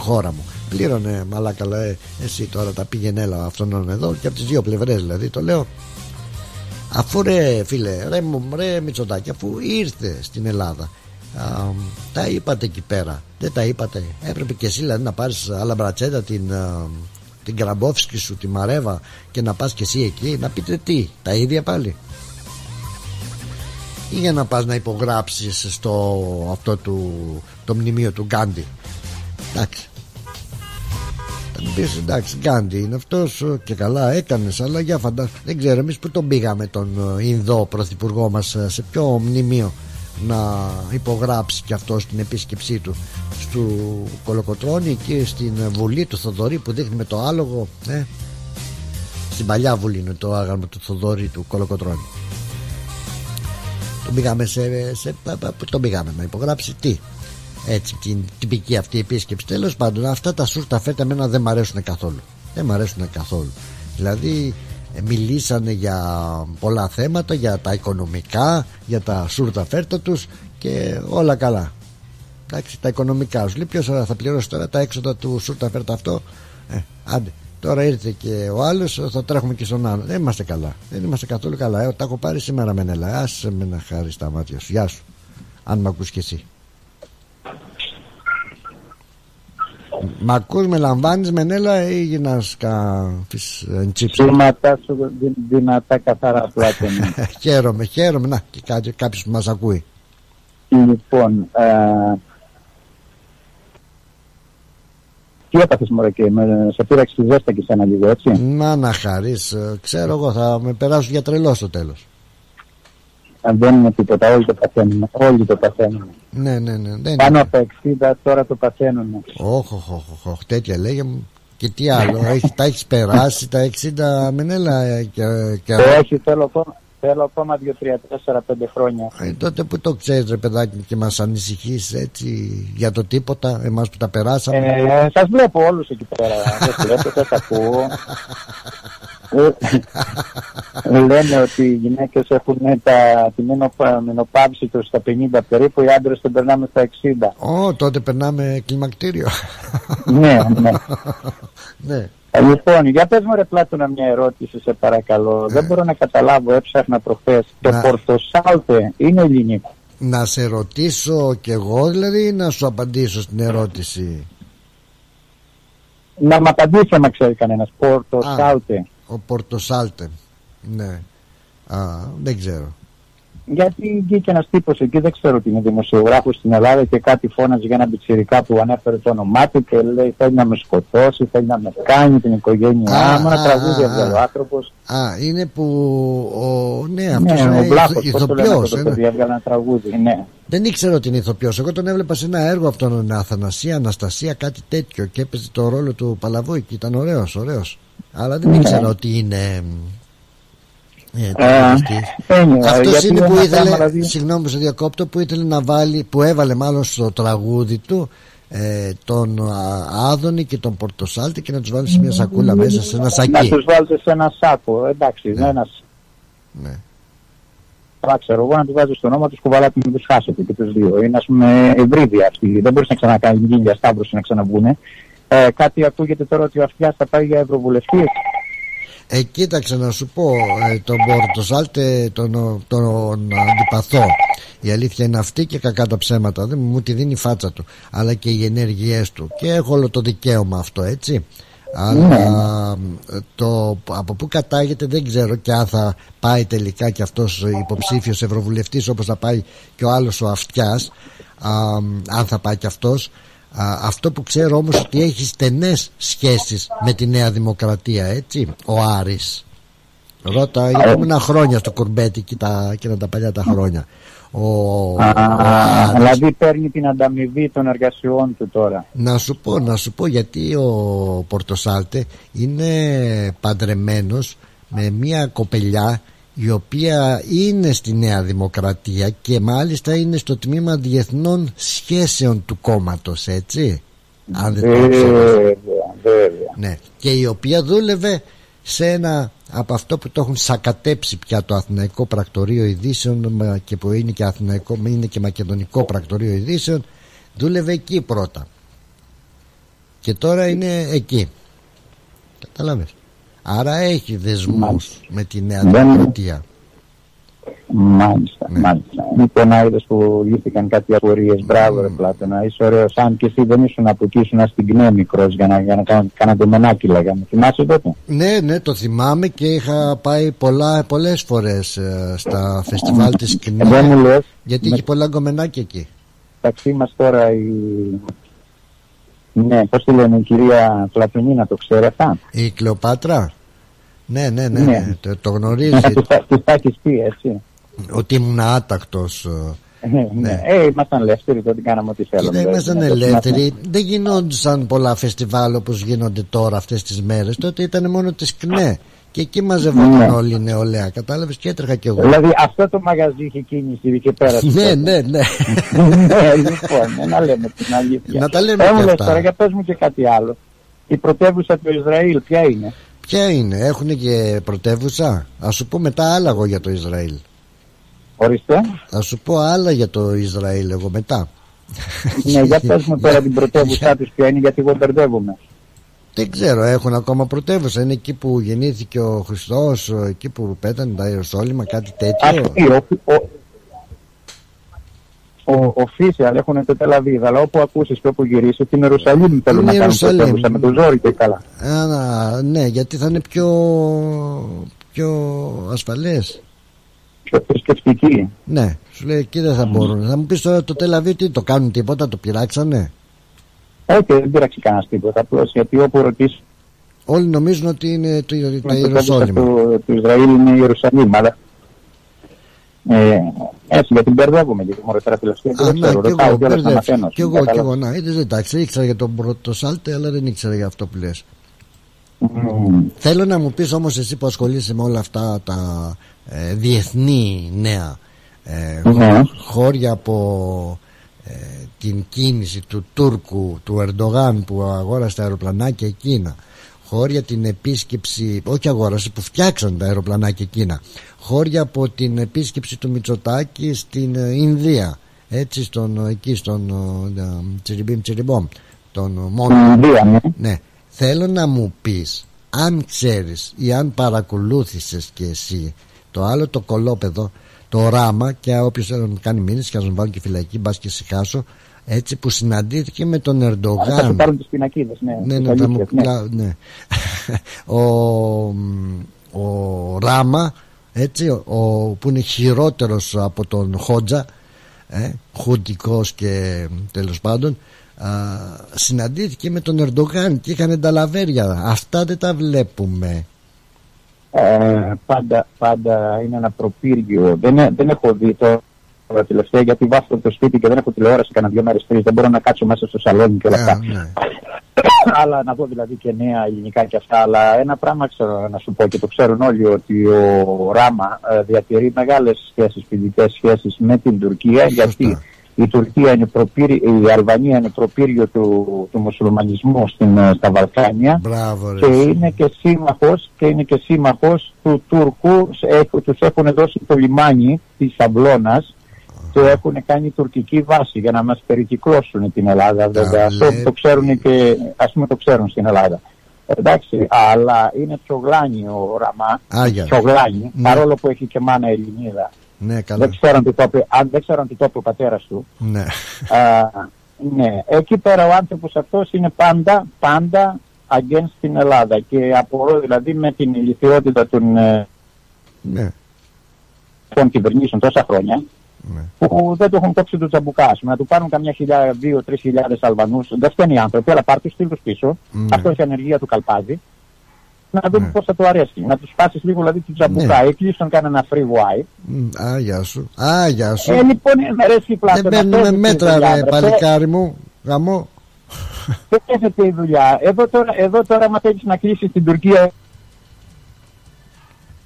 χώρα μου πλήρωνε μαλάκα λέει εσύ τώρα τα πήγαινε έλα αυτόν εδώ και από τις δύο πλευρές δηλαδή το λέω Αφού ρε φίλε, ρε, μου- ρε Μητσοτάκη, αφού ήρθε στην Ελλάδα, α, τα είπατε εκεί πέρα. Δεν τα είπατε. Έπρεπε και εσύ δηλαδή να πάρεις άλλα μπρατσέτα την, α, την Κραμπόφσκι σου, τη Μαρέβα και να πας και εσύ εκεί να πείτε τι, τα ίδια πάλι. Ή για να πας να υπογράψεις στο αυτό του, το μνημείο του Γκάντι. Εντάξει. Θα μου πεις εντάξει Γκάντι είναι αυτός ε, και καλά έκανες αλλά για φαντάσου δεν ξέρω εμείς που τον πήγαμε τον ε, Ινδό πρωθυπουργό μας ε, σε ποιο μνημείο να υπογράψει και αυτό στην επίσκεψή του στο Κολοκοτρώνη και στην Βουλή του Θοδωρή που δείχνει με το άλογο ε. στην παλιά Βουλή είναι το άγαλμα του Θοδωρή του Κολοκοτρώνη τον πήγαμε σε, σε, πα- πα- πού τον πήγαμε να υπογράψει τι έτσι την τυπική αυτή επίσκεψη τέλος πάντων αυτά τα σούρτα φέτα εμένα δεν μ' αρέσουν καθόλου δεν μ' αρέσουν καθόλου δηλαδή ε, μιλήσανε για πολλά θέματα για τα οικονομικά για τα σούρτα φέρτα τους και όλα καλά εντάξει τα οικονομικά σου λέει ποιος θα πληρώσει τώρα τα έξοδα του σούρτα φέρτα αυτό; Ε, άντε Τώρα ήρθε και ο άλλος, θα τρέχουμε και στον άλλο. Δεν είμαστε καλά. Δεν είμαστε καθόλου καλά. Ε, τα έχω πάρει σήμερα με νελά. Άσε με να χάρη στα μάτια σου. Γεια σου. Αν με ακούς και εσύ. Μ' ακούς, με λαμβάνεις με νέλα ή γίνας καφής τσίψα. Σώματά σου δυ- δυνατά καθαρά πλάτωνα. χαίρομαι, χαίρομαι. Να, και κάτι, κάποιος που μας ακούει. λοιπόν, ε, τι έπαθες μωρέ και με, σε πήραξε τη ζέστα και σένα λίγο έτσι; Να να χαρείς. ε, Ξέρω εγώ θα με περάσω για τρελό στο τέλος. Αν δεν είναι τίποτα, όλοι το παθαίνουν. Όλοι το παθαίνουν. Ναι, ναι, ναι. Δεν Πάνω από 60 τώρα το παθαίνουν. Όχι, όχι, όχι, όχι, τέτοια λέγε μου. Και τι άλλο, έχει, τα έχεις περάσει τα 60 μενέλα ε, και, και Όχι, θέλω ακόμα, θέλω ακόμα 2, 3, 4, 5 χρόνια. Ε, τότε που το ξέρεις ρε παιδάκι και μας ανησυχείς έτσι για το τίποτα εμάς που τα περάσαμε Ε, σας βλέπω όλους εκεί πέρα. δεν βλέπω, δεν σας ακούω. Ε, Λένε ότι οι γυναίκες έχουν τα, τη μενοπα- μενοπαύση τους στα 50 περίπου, οι άντρες την περνάμε στα 60. Ω, τότε περνάμε κλιμακτήριο ναι, ναι. ναι. Ε, Λοιπόν, για πες μου ρε Πλάτωνα μια ερώτηση σε παρακαλώ. Δεν μπορώ να καταλάβω, έψαχνα προχθές. Το Να. πορτοσάλτε είναι ελληνικό. Να σε ρωτήσω κι εγώ δηλαδή ή να σου απαντήσω στην ερώτηση Να μ' απαντήσει άμα ξέρει κανένας. Πορτοσάλτε. Ο Πορτοσάλτε Ναι Α, δεν ξέρω Γιατί βγήκε ένας τύπος εκεί, δεν ξέρω τι είναι δημοσιογράφος στην Ελλάδα και κάτι φώναζε για ένα πιτσιρικά που ανέφερε το όνομά του και λέει θέλει να με σκοτώσει, θέλει να με κάνει την οικογένειά Α, μου. Ένα α, τραγούδι α, έβγαλε ο άνθρωπος. Α, είναι που ο, ναι, αυτός Ναι, είναι ο Βλάχος, ηθο- πώς το λένε ηθοποιός αυτό το ένα. παιδί, έβγαλε ένα τραγούδι. Ναι. Δεν ήξερα ότι είναι ηθοποιός Εγώ τον έβλεπα σε ένα έργο αυτόν τον Αθανασία, Αναστασία, κάτι τέτοιο και έπαιζε το ρόλο του Παλαβούικη. Ήταν ωραίος, ωραίος. Αλλά δεν Ναι. ήξερα ότι είναι. Ε, Ε, τραγουδιστής. anyway, Αυτός γιατί είναι που ένα ήθελε, πράγμα, δηλαδή- συγγνώμη που σε διακόπτω, που ήθελε να βάλει, που έβαλε μάλλον στο τραγούδι του ε, τον α, Άδωνη και τον Πορτοσάλτη και να τους βάλει σε μια σακούλα μέσα σε ένα Να σακί. τους βάλετε σε ένα σάκο. Εντάξει, ναι. ένας Ναι. Τώρα ξέρω εγώ να τους βάζει στο όνομα τους κουβαλάτε να τους χάσετε και τους δύο. Είναι ας πούμε ευρύδια αυτή. Δεν μπορείς να ξανακάνεις για σταύρωση να ξαναβγούνε. Ε, κάτι ακούγεται τώρα ότι ο Αυτιάς θα πάει για ευρωβουλευτής. Ε, κοίταξε να σου πω ε, τον Πορτοσάλτε τον, τον αντιπαθώ. Η αλήθεια είναι αυτή και κακά τα ψέματα. Δεν μου τη δίνει η φάτσα του αλλά και οι ενέργειές του. Και έχω όλο το δικαίωμα αυτό έτσι. Αλλά ε, το, από πού κατάγεται δεν ξέρω και αν θα πάει τελικά και αυτός υποψήφιος ευρωβουλευτής όπως θα πάει και ο άλλος ο Αυτιάς α, αν θα πάει και αυτός Α, αυτό που ξέρω όμως ότι έχει στενές σχέσεις με τη Νέα Δημοκρατία έτσι ο Άρης Ρώτα για επόμενα χρόνια στο κουρμπέτι και τα, και τα παλιά τα χρόνια ο, ο Άρης. Δηλαδή παίρνει την ανταμοιβή των εργασιών του τώρα. Να σου πω, να σου πω γιατί ο Πορτοσάλτε είναι παντρεμένος με μια κοπελιά η οποία είναι στη Νέα Δημοκρατία και μάλιστα είναι στο τμήμα διεθνών σχέσεων του κόμματος έτσι; Αν δεν το ξέρεις. Βέβαια, βέβαια. Ναι. Και η οποία δούλευε σε ένα από αυτό που το έχουν σακατέψει πια το Αθηναϊκό Πρακτορείο Ειδήσεων μα και που είναι και, Αθηναϊκό, είναι και Μακεδονικό Πρακτορείο Ειδήσεων δούλευε εκεί πρώτα και τώρα είναι εκεί κατάλαβες άρα έχει δεσμούς με τη Νέα Δεν- Δημοκρατία Μάλιστα, μάλιστα. Λοιπόν, είδες που λύθηκαν κάτι απορίες. Μπράβο, ρε Πλάτωνα. Είσαι ωραίος. Αν και εσύ δεν ήσουν από εκεί, ήσουν στην ΚΝΕ μικρός για να, για να κάνω, κάνατε μενάκι, λέγαμε. Θυμάσαι τότε; Ναι, ναι, το θυμάμαι και είχα πάει πολλά, πολλές φορές ε, στα φεστιβάλ της Ε, δεν μου ΚΝΕ λες. γιατί με- είχε πολλά γκομενάκια εκεί. μεταξύ μας τώρα η... Ναι, πώς τη λένε, η κυρία Πλατωνίνα, το ξέρει αυτά; Η Κλεοπάτρα; Ναι, ναι, ναι, Ναι. ναι, Το, το γνωρίζει Της τα- της τα έχεις πει, έτσι. ότι ήμουν άτακτος. ε, Ε, ναι. Ε, ήμασταν ελεύθεροι, τότε κάναμε ό,τι θέλαμε. Κοίτα, ήμασταν Δεν- δεν- ελεύθεροι. Δεν γινόντουσαν πολλά φεστιβάλ όπως γίνονται τώρα αυτές τις μέρες. Τότε ήταν μόνο της ΚΝΕ. Και εκεί μαζευόταν Ναι. όλη η νεολαία. Κατάλαβες και έτρεχα κι εγώ. Δηλαδή αυτό το μαγαζί είχε κίνηση και πέρα. ναι, ναι, ναι. ναι, λοιπόν, ε, να λέμε την αλήθεια. Να τα λέμε Ε, και μου λες αυτά. τώρα, για πες μου και κάτι άλλο. Η πρωτεύουσα του Ισραήλ ποια είναι; Ποια είναι, έχουν και πρωτεύουσα; Α σου πω μετά άλλα εγώ για το Ισραήλ. Ορίστε. Θα σου πω άλλα για το Ισραήλ εγώ μετά. ναι, για πες μου τώρα την πρωτεύουσά τους ποια είναι γιατί εγώ μπερδεύομαι. Δεν ξέρω, έχουν ακόμα πρωτεύουσα. Είναι εκεί που γεννήθηκε ο Χριστός, εκεί που πέτανε τα Ιεροσόλυμα, κάτι τέτοιο. Αυτή, ο, ο, ο, official έχουν το Τελαβίδ, αλλά όπου ακούσεις και όπου γυρίσεις την Ιερουσαλήμ θέλουν Είναι να κάνουν Ιερουσαλήμ. πρωτεύουσα με το ζόρι και καλά. Α, να, ναι, γιατί θα είναι πιο, πιο ασφαλές. Πιο θρησκευτική. Ναι, σου λέει εκεί δεν θα μπορούν. Θα μου πεις τώρα το Τελαβή τι το κάνουν τίποτα, το πειράξανε; Όχι, δεν πήραξε κανένας τίποτα. Απλώς γιατί όπου ρωτήσει Όλοι νομίζουν ότι είναι το, τα την πρωτεύουσα Ιεροσόλυμα. του, του Ισραήλ είναι η Ιερουσαλήμ, αλλά ε, έτσι γιατί μπερδεύομαι λίγο μωρέ τώρα τελευταία και Α, δεν ναι, ξέρω, κι ρωτάω εγώ, κιόλας να μπερδεύτηκα. μαθαίνω. Κι εγώ, κι Κατάλαβες. εγώ, να, είδες, εντάξει, ήξερα για τον πρωτοσάλτε, αλλά δεν ήξερα για αυτό που λες. Μμμ. Θέλω να μου πεις όμως εσύ που ασχολείσαι με όλα αυτά τα ε, διεθνή νέα ε, Ναι. χώρια από ε, την κίνηση του Τούρκου, του Ερντογάν που αγόρασε τα αεροπλανάκια εκείνα χώρια την επίσκεψη, όχι αγόρασε που φτιάξαν τα αεροπλανάκια εκείνα χώρια από την επίσκεψη του Μητσοτάκη στην ε, Ινδία έτσι στον, εκεί στον ε, ε, Τσιριμπίμ Τσιριμπόμ τον ε, μόνο Στην Ινδία, ναι. ναι. Θέλω να μου πεις αν ξέρεις ή αν παρακολούθησες και εσύ το άλλο το κολόπεδο το ράμα και όποιος θέλει να μου κάνει μήνυση και να μου βάλουν και φυλακή μπας και συχάσω έτσι που συναντήθηκε με τον Θα σου Ερντογάν πάρουν τις πινακίδες, ναι. ναι, τις ναι, θα μου, αλήθειες, ναι. κλα- ναι. ο, ο Ράμα έτσι, ο, που είναι χειρότερος από τον Χότζα ε, χουντικός και τέλος πάντων α, συναντήθηκε με τον Ερντογάν και είχαν τα λαβέρια αυτά δεν τα βλέπουμε Ε, πάντα, πάντα είναι ένα προπύργιο. Δεν, ε- δεν έχω δει το τώρα τελευταία γιατί βάφω το σπίτι και δεν έχω τηλεόραση κανένα δύο μέρες τρεις. Δεν μπορώ να κάτσω μέσα στο σαλόνι και όλα αυτά. Α, ναι. αλλά να δω δηλαδή και νέα ελληνικά και αυτά. Αλλά ένα πράγμα ξέρω να σου πω και το ξέρουν όλοι ότι ο Ράμα ε, διατηρεί μεγάλες σχέσεις, φιλικές σχέσεις με την Τουρκία γιατί η Τουρκία είναι προπύρ, η Αλβανία είναι προπύργιο του, του μουσουλμανισμού στην, ε, στα Βαλκάνια Μπράβο, ρε. και είναι και σύμμαχος και είναι και σύμμαχος του Τούρκου Έχ- τους έχουν δώσει το λιμάνι της Αμπλώνας και έχουν κάνει τουρκική βάση για να μας περικυκλώσουν την Ελλάδα βέβαια αυτό λέει. το ξέρουν και ας πούμε το ξέρουν στην Ελλάδα εντάξει αλλά είναι τσογλάνι ο Ραμά Άγια. τσογλάνι Ναι. παρόλο που έχει και μάνα Ελληνίδα ναι καλά δεν ξέρω αν το είπε, αν δεν ξέρω αν το είπε ο πατέρας του ναι. Α, ναι, εκεί πέρα ο άνθρωπος αυτός είναι πάντα, πάντα against την Ελλάδα και απορώ δηλαδή με την ηλικιότητα των, ε, ναι. των κυβερνήσεων τόσα χρόνια Ναι. που δεν το έχουν κόψει το τσαμπουκά. Ας πούμε, Να του πάρουν καμιά χιλιάδε, δύο-τρει χιλιάδες Αλβανούς, δεν φταίνει οι άνθρωποι, αλλά πάρ' τους στείλ πίσω. Ναι. Αυτό έχει ανεργία του καλπάδι. Να δούμε Ναι. πώς θα του αρέσει. Να τους πάσεις λίγο δηλαδή του τσαμπουκά. Ή κλείσουν κανένα free wife. Μ, Α, γεια σου. Α, γεια σου. Ε, λοιπόν, ε, με αρέσει η πλάτη. δεν παίρνουμε μέτρα, ρε, παλικάρι μου. Γαμό. Δεν κάθεται η δουλειά. Εδώ τώρα, εδώ τώρα άμα θέλεις να κλείσεις την Τουρκία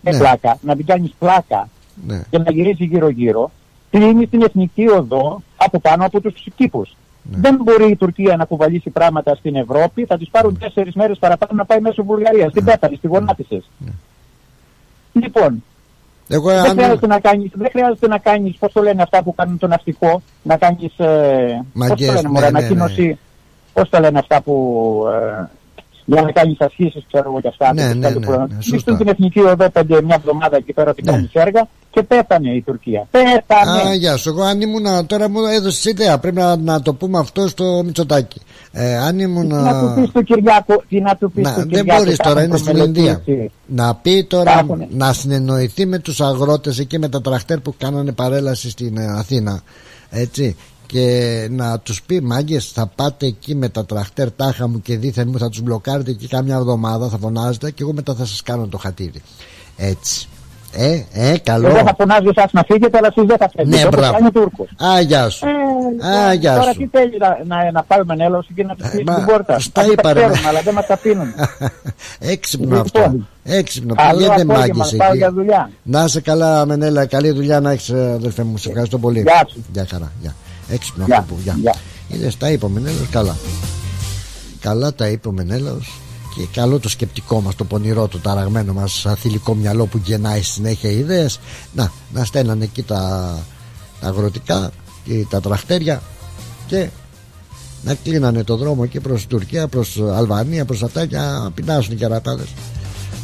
με Ναι. πλάκα, να την κάνεις πλάκα Ναι. και να γυρίσει γύρω-γύρω, κλείνει την εθνική οδό από πάνω από τους κήπους. Ναι. Δεν μπορεί η Τουρκία να κουβαλήσει πράγματα στην Ευρώπη, θα της πάρουν τέσσερις μέρες παραπάνω να πάει μέσω Βουλγαρίας. Την πέθανε, τη γονάτισες. Λοιπόν, Εγώ, δεν αν... χρειάζεται να κάνεις, δεν χρειάζεται να κάνεις, πώς το λένε αυτά που κάνουν το ναυτικό, να κάνεις, ε, πώς Μαγκές, το λένε, ναι, μωρέ, ναι, ναι. ανακοίνωση, πώς το λένε αυτά που, ε, για να κάνεις ασχήσεις, ξέρω εγώ και αυτά. Ναι, και ναι, κάτι ναι, που- ναι, σωστά. Στείλουν την εθνική οδό πέντε μια εβδομάδα εκεί πέρα την Ναι. κάνει έργα και πέθανε η Τουρκία. Πέθανε. Α, γεια σου. Εγώ αν ήμουν τώρα μου έδωσες ιδέα. Πρέπει να, να το πούμε αυτό στο Μητσοτάκι. Ε, αν ήμουν. Τι να του πεις του Κυριάκου, τι να του πεις Να, του δεν Κυριάκου. μπορείς τα τώρα, έχουν είναι στην Ινδία. προμελετήσει. Να πει τώρα Τάχουνε. να συνεννοηθεί με τους αγρότες εκεί με τα τραχτέρ που κάνανε παρέλαση στην ε, Αθήνα. Έτσι. Και να τους πει μάγκες θα πάτε εκεί με τα τραχτέρ τάχα μου και δίθεν μου θα τους μπλοκάρετε εκεί κάμια εβδομάδα θα φωνάζετε και εγώ μετά θα σας κάνω το χατήρι. Έτσι. Ε, ε, καλό. Εγώ θα φωνάζω εσάς να φύγετε, αλλά εσείς δεν θα φύγετε. Ναι, Όπως μπράβο. κάνει ο Τούρκος. Α, γεια σου. Ε, Α, γεια Τώρα σου. τι θέλει να, να, να πάμε με νέλος και να τους κλείσει μα, την πόρτα. στα Αυτοί είπα, τα ρε, ξέρουν, μα. αλλά δεν μας τα πίνουν. Έξυπνο αυτό. Λοιπόν. Έξυπνο. Καλό Πηγαίνετε απόγευμα, μάγκες πάω εκεί. για δουλειά. Να είσαι καλά, Μενέλα. Καλή δουλειά να έχεις, αδελφέ μου. Σε ευχαριστώ πολύ. Γεια σου. Γεια χαρά. Γεια. Έξυπνο Γεια. αυτό που. Γεια. Γεια. Είδες, τα είπε ο Μενέλαος καλά. Καλά τα είπε ο Μενέλαος και καλό το σκεπτικό μας, το πονηρό, το ταραγμένο μας αθλητικό μυαλό που γεννάει συνέχεια ιδέες. Να, να στέλνανε εκεί τα, τα αγροτικά και τα τραχτέρια και να κλείνανε το δρόμο εκεί προς Τουρκία, προς Αλβανία, προς αυτά και να πεινάσουν οι κερατάδες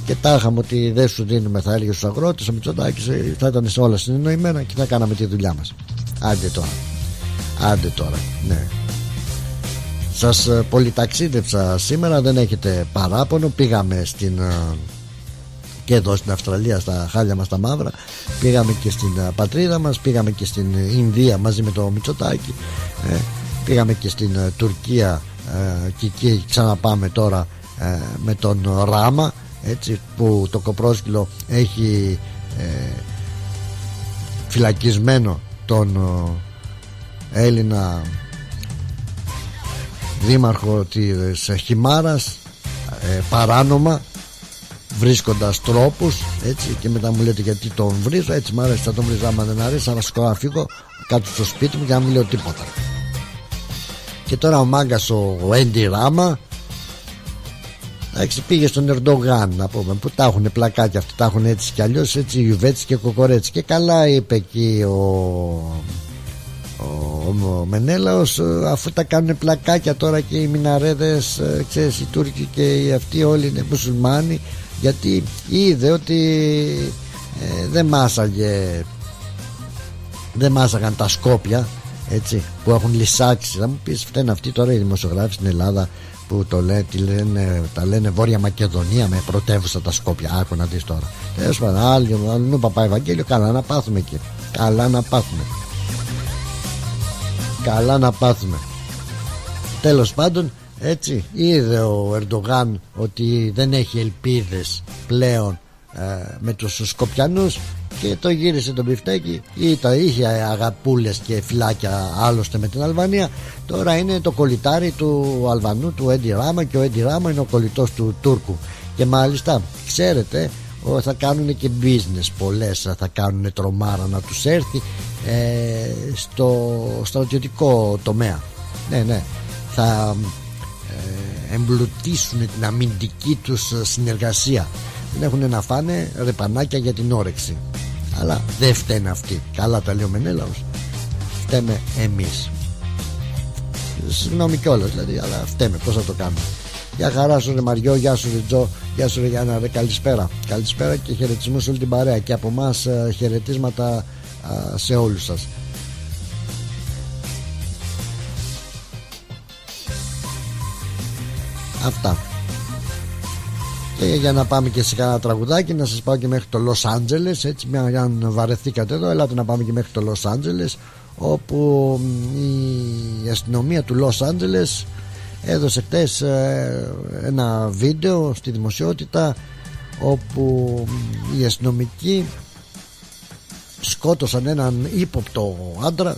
και τα είχαμε ότι δεν σου δίνουμε θα έλεγε στους αγρότες ο Μητσοτάκης ε, θα ήταν σε όλα συνεννοημένα και θα κάναμε τη δουλειά μας άντε τώρα άντε τώρα ναι. Σας ε, πολυταξίδευσα σήμερα δεν έχετε παράπονο. Πήγαμε στην ε, και εδώ στην Αυστραλία στα χάλια μας τα μαύρα. Πήγαμε και στην ε, πατρίδα μας πήγαμε και στην ε, Ινδία μαζί με το Μητσοτάκη ε, πήγαμε και στην ε, Τουρκία ε, και εκεί ξαναπάμε τώρα ε, με τον Ράμα έτσι που το κοπρόσκυλο έχει ε, φυλακισμένο τον ε, Έλληνα δήμαρχο της Χιμάρας ε, παράνομα βρίσκοντας τρόπους έτσι και μετά μου λέτε γιατί τον βρίζω έτσι μ' άρεσε θα τον βρίζω άμα δεν αρέσει θα σηκώ να φύγω κάτω στο σπίτι μου και να μην λέω τίποτα και τώρα ο μάγκας ο Έντι Ράμα Εντάξει, πήγε στον Ερντογάν να πούμε που τα έχουν πλακάκια αυτά, τα έχουν έτσι κι αλλιώς έτσι Ιουβέτσι και Κοκορέτσι. Και καλά είπε εκεί ο, ο, ο Μενέλαος ε, αφού τα κάνουν πλακάκια τώρα και οι Μιναρέδες ε, ξέρεις οι Τούρκοι και οι αυτοί όλοι είναι μουσουλμάνοι γιατί είδε ότι ε, δεν μάσαγε δεν μάσαγαν τα Σκόπια έτσι, που έχουν λυσάξει. Θα μου πεις φταίνουν αυτοί τώρα οι δημοσιογράφοι στην Ελλάδα που το λέ, τι λένε, τα λένε Βόρεια Μακεδονία με πρωτεύουσα τα Σκόπια. Άκου να δεις τώρα. Τέλος πάντων άλλο αλλού παπά Ευαγγέλιο καλά να πάθουμε εκεί καλά να πάθουμε καλά να πάθουμε. Τέλος πάντων έτσι είδε ο Ερντογάν ότι δεν έχει ελπίδες πλέον ε, με τους Σκοπιανούς και το γύρισε τον πιφτέκι ή τα είχε αγαπούλες και φυλάκια άλλωστε με την Αλβανία. Τώρα είναι το κολλητάρι του Αλβανού του Έντι Ράμα και ο Έντι Ράμα είναι ο κολλητός του Τούρκου. Και μάλιστα ξέρετε ο, θα κάνουν και business πολλές θα κάνουν τρομάρα να τους έρθει ε, στο στρατιωτικό τομέα. Ναι ναι. Θα ε, εμπλουτίσουν την αμυντική τους συνεργασία. Δεν έχουν να φάνε ρεπανάκια για την όρεξη. Αλλά δεν φταίνε αυτοί. Καλά τα λέει ο Μενέλαος. Φταίμε εμείς. Συγγνώμη κιόλας δηλαδή αλλά φταίμε. Πως θα το κάνουμε; Γεια χαρά σου ρε Μαριό, γεια σου ρε Τζο, γεια σου ρε Γιάννα, ρε καλησπέρα. Καλησπέρα και χαιρετισμούς σε όλη την παρέα και από εμάς χαιρετίσματα α, σε όλους σας. Αυτά. Και για να πάμε και σε κανένα τραγουδάκι να σας πάω και μέχρι το Los Angeles έτσι μια, αν βαρεθήκατε εδώ ελάτε να πάμε και μέχρι το Los Angeles όπου η αστυνομία του Los Angeles έδωσε χτες ε, ένα βίντεο στη δημοσιότητα όπου οι αστυνομικοί σκότωσαν έναν ύποπτο άντρα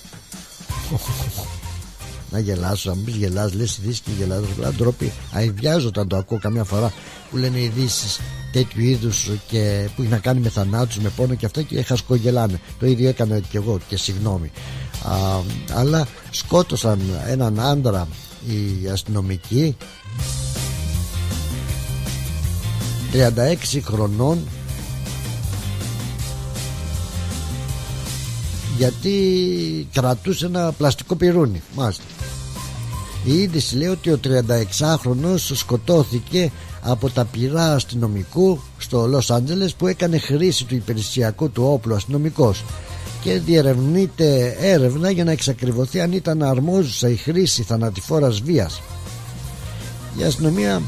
να γελάσω, να μην πεις γελάς, λες ειδήσεις και γελάς, αλλά ντροπή. Αειδιάζω όταν το ακούω καμιά φορά που λένε ειδήσεις τέτοιου είδους και που έχει να κάνει με θανάτους, με πόνο και αυτά και χασκογελάνε. Το ίδιο έκανα και εγώ και συγγνώμη. Α, αλλά σκότωσαν έναν άντρα οι αστυνομικοί 36 χρονών. Γιατί κρατούσε ένα πλαστικό πυρούνι μάλιστα. Η είδηση λέει ότι ο 36χρονος σκοτώθηκε από τα πυρά αστυνομικού στο Λος Άντζελες που έκανε χρήση του υπηρεσιακού του όπλου αστυνομικός και διερευνείται έρευνα για να εξακριβωθεί αν ήταν αρμόζουσα η χρήση θανατηφόρας βίας η αστυνομία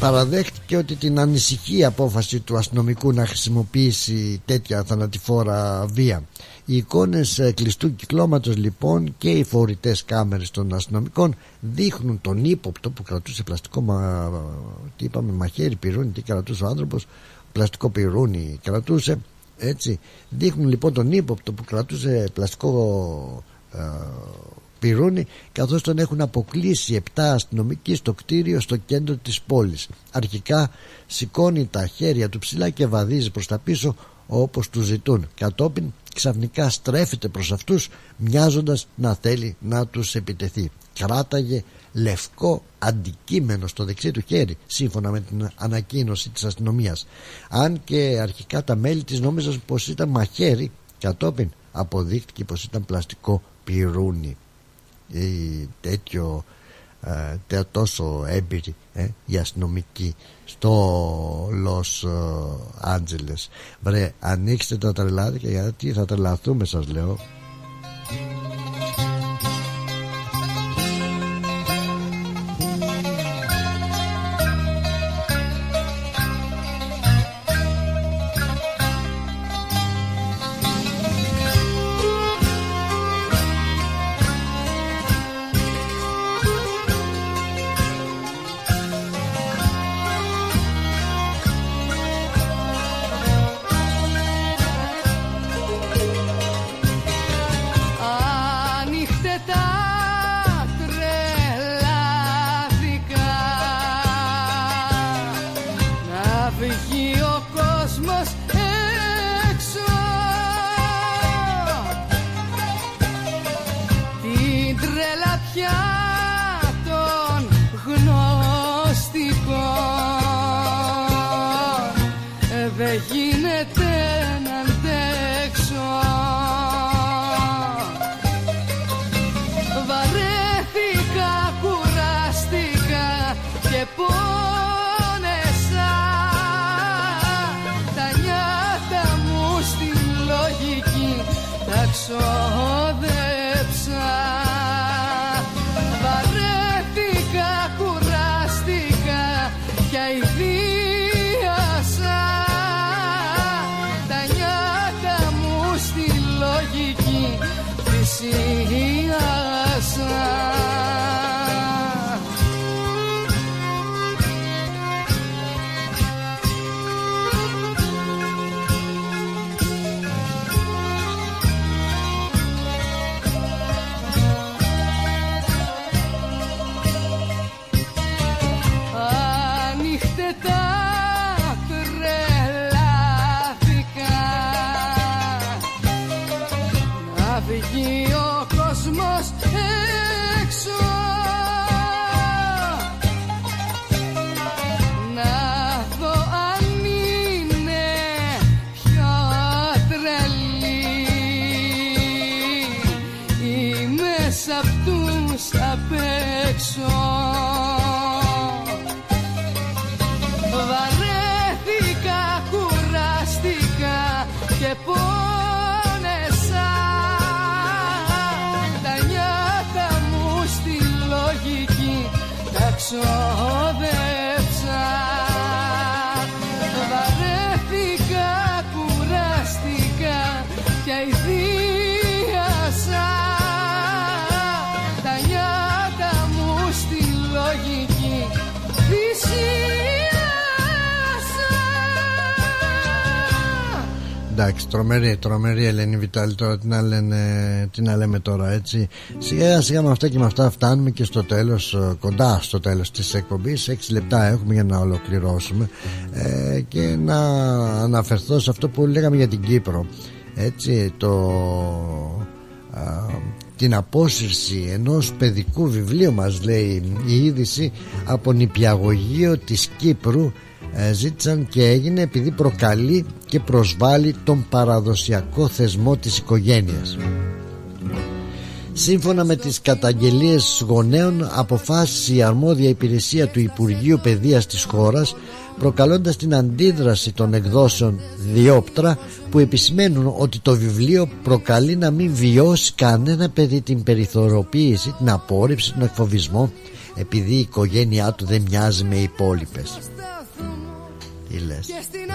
παραδέχτηκε ότι την ανησυχεί απόφαση του αστυνομικού να χρησιμοποιήσει τέτοια θανατηφόρα βία. Οι εικόνες ε, κλειστού κυκλώματος λοιπόν και οι φορητές κάμερες των αστυνομικών δείχνουν τον ύποπτο που κρατούσε πλαστικό μα... τι είπαμε, μαχαίρι, πυρούνι, τι κρατούσε ο άνθρωπος, πλαστικό πυρούνι κρατούσε, έτσι. Δείχνουν λοιπόν τον ύποπτο που κρατούσε πλαστικό ε, πυρούνι καθώς τον έχουν αποκλείσει 7 αστυνομικοί στο κτίριο στο κέντρο της πόλης. Αρχικά σηκώνει τα χέρια του ψηλά και βαδίζει προς τα πίσω όπως του ζητούν. Κατόπιν ξαφνικά στρέφεται προς αυτούς μοιάζοντας να θέλει να τους επιτεθεί. Κράταγε λευκό αντικείμενο στο δεξί του χέρι σύμφωνα με την ανακοίνωση της αστυνομίας. Αν και αρχικά τα μέλη της νόμιζαν πως ήταν μαχαίρι κατόπιν αποδείχτηκε πως ήταν πλαστικό πυρούνι. Ή τέτοιο ε, τόσο έμπειροι ε, οι αστυνομικοί στο Λος Άντζελες. Βρε ανοίξτε τα τρελάδια γιατί θα τρελαθούμε σας λέω τρομερή, τρομερή Ελένη Βιτάλη τώρα τι να, λένε, τι να λέμε τώρα έτσι. Σιγά σιγά με αυτά και με αυτά φτάνουμε και στο τέλος, ε, κοντά στο τέλος της εκπομπής. 6 λεπτά έχουμε για να ολοκληρώσουμε. Ε, Και να αναφερθώ σε αυτό που λέγαμε για την Κύπρο. Έτσι, το... την απόσυρση ενός παιδικού βιβλίου μας λέει η είδηση από νηπιαγωγείο της Κύπρου ε, ζήτησαν και έγινε επειδή προκαλεί και προσβάλλει τον παραδοσιακό θεσμό της οικογένειας Σύμφωνα με τις καταγγελίες γονέων αποφάσισε η αρμόδια υπηρεσία του Υπουργείου Παιδείας της χώρας προκαλώντας την αντίδραση των εκδόσεων διόπτρα που επισημαίνουν ότι το βιβλίο προκαλεί να μην βιώσει κανένα παιδί την περιθωριοποίηση, την απόρριψη, τον εκφοβισμό επειδή η οικογένειά του δεν μοιάζει με υπόλοιπες. Τι λες,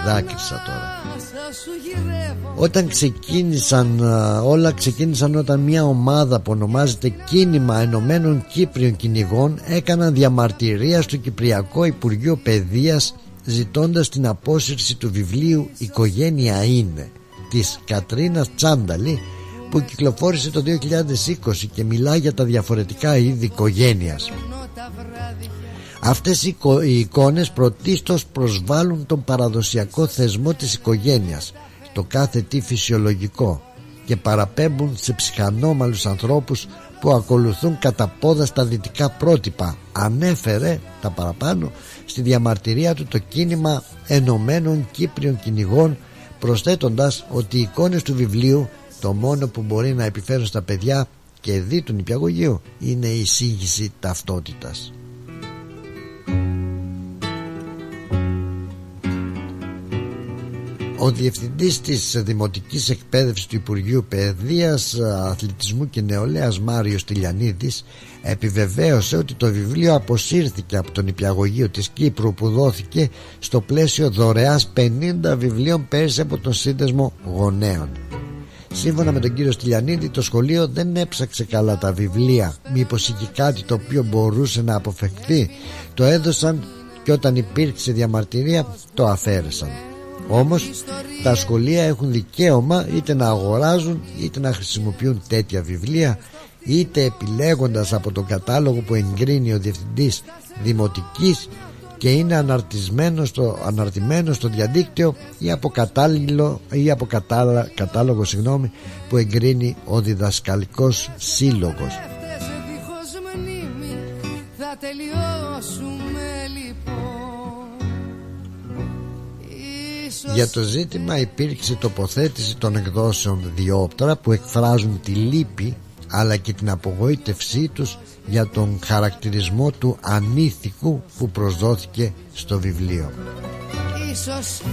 δάκρυσα τώρα όταν ξεκίνησαν όλα ξεκίνησαν όταν μια ομάδα που ονομάζεται Κίνημα Ενωμένων Κύπριων Κυνηγών έκαναν διαμαρτυρία στο Κυπριακό Υπουργείο Παιδείας ζητώντας την απόσυρση του βιβλίου «Οικογένεια είναι» της Κατρίνας Τσάνταλη που κυκλοφόρησε το 2020 και μιλά για τα διαφορετικά είδη οικογένειας. Αυτές οι εικόνες πρωτίστως προσβάλλουν τον παραδοσιακό θεσμό της οικογένειας το κάθε τι φυσιολογικό και παραπέμπουν σε ψυχανόμαλους ανθρώπους που ακολουθούν κατά πόδα στα δυτικά πρότυπα ανέφερε τα παραπάνω στη διαμαρτυρία του το κίνημα Ενωμένων Κύπριων Κυνηγών προσθέτοντας ότι οι εικόνες του βιβλίου το μόνο που μπορεί να επιφέρουν στα παιδιά και δι του νηπιαγωγείου είναι η σύγχυση ταυτότητας. Ο Διευθυντής της Δημοτικής Εκπαίδευσης του Υπουργείου Παιδείας, Αθλητισμού και Νεολαίας Μάριος Τηλιανίδης επιβεβαίωσε ότι το βιβλίο αποσύρθηκε από τον Υπηαγωγείο της Κύπρου που δόθηκε στο πλαίσιο δωρεάς 50 βιβλίων πέρσι από τον Σύνδεσμο Γονέων. Σύμφωνα με τον κύριο Στυλιανίδη το σχολείο δεν έψαξε καλά τα βιβλία. Μήπως είχε κάτι το οποίο μπορούσε να αποφευχθεί. Το έδωσαν και όταν υπήρξε διαμαρτυρία το αφαίρεσαν. Όμως τα σχολεία έχουν δικαίωμα είτε να αγοράζουν είτε να χρησιμοποιούν τέτοια βιβλία είτε επιλέγοντας από τον κατάλογο που εγκρίνει ο Διευθυντής Δημοτικής και είναι αναρτισμένο στο, αναρτημένο στο διαδίκτυο ή από, κατάλληλο, ή από κατάλογο συγγνώμη, που εγκρίνει ο διδασκαλικός σύλλογος. Για το ζήτημα υπήρξε τοποθέτηση των εκδόσεων διόπτρα που εκφράζουν τη λύπη αλλά και την απογοήτευσή τους για τον χαρακτηρισμό του ανήθικου που προσδόθηκε στο βιβλίο.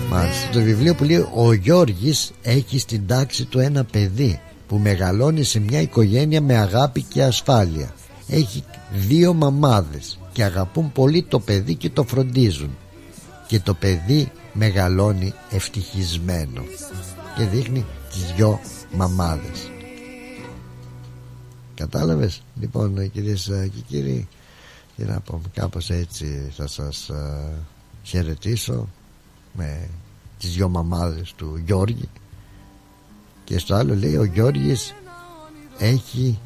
Μάλιστα, το βιβλίο που λέει ο Γιώργης έχει στην τάξη του ένα παιδί που μεγαλώνει σε μια οικογένεια με αγάπη και ασφάλεια. Έχει δύο μαμάδες και αγαπούν πολύ το παιδί και το φροντίζουν και το παιδί μεγαλώνει ευτυχισμένο και δείχνει τις δυο μαμάδες κατάλαβες; Λοιπόν κυρίες και κύριοι τι να πω κάπως έτσι θα σας uh, χαιρετήσω με τις δυο μαμάδες του Γιώργη. Και στο άλλο λέει ο Γιώργης έχει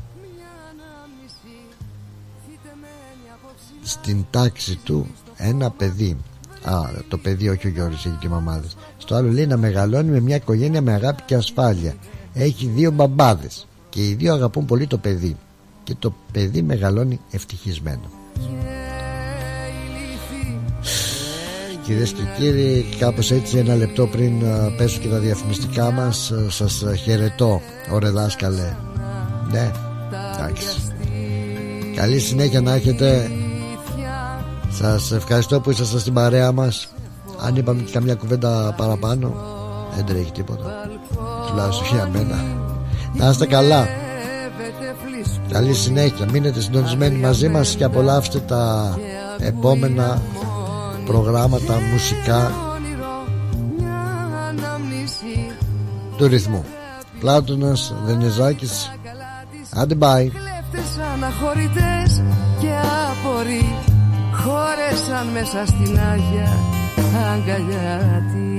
στην τάξη του ένα παιδί. Α, το παιδί όχι ο Γιώργης έχει και μαμάδες. Στο άλλο λέει να μεγαλώνει με μια οικογένεια με αγάπη και ασφάλεια. Έχει δύο μπαμπάδες Και οι δύο αγαπούν πολύ το παιδί. Και το παιδί μεγαλώνει ευτυχισμένο. Κυρίες και κύριοι, κάπως έτσι ένα λεπτό πριν πέσουν και τα διαφημιστικά μας Σας χαιρετώ, ωρε δάσκαλε. Ναι, εντάξει. Καλή συνέχεια να έχετε. Σας ευχαριστώ που ήσασταν στην παρέα μας. Αν είπαμε και καμιά κουβέντα παραπάνω Δεν τρέχει τίποτα. Τουλάχιστον για μένα Να είστε καλά. Καλή συνέχεια. Μείνετε συντονισμένοι μαζί μας Και απολαύστε τα επόμενα Προγράμματα μουσικά Του ρυθμού. Πλάτωνας Δενεζάκης Άντε bye. Και χώρεσαν μέσα στην Άγια αγκαλιά της.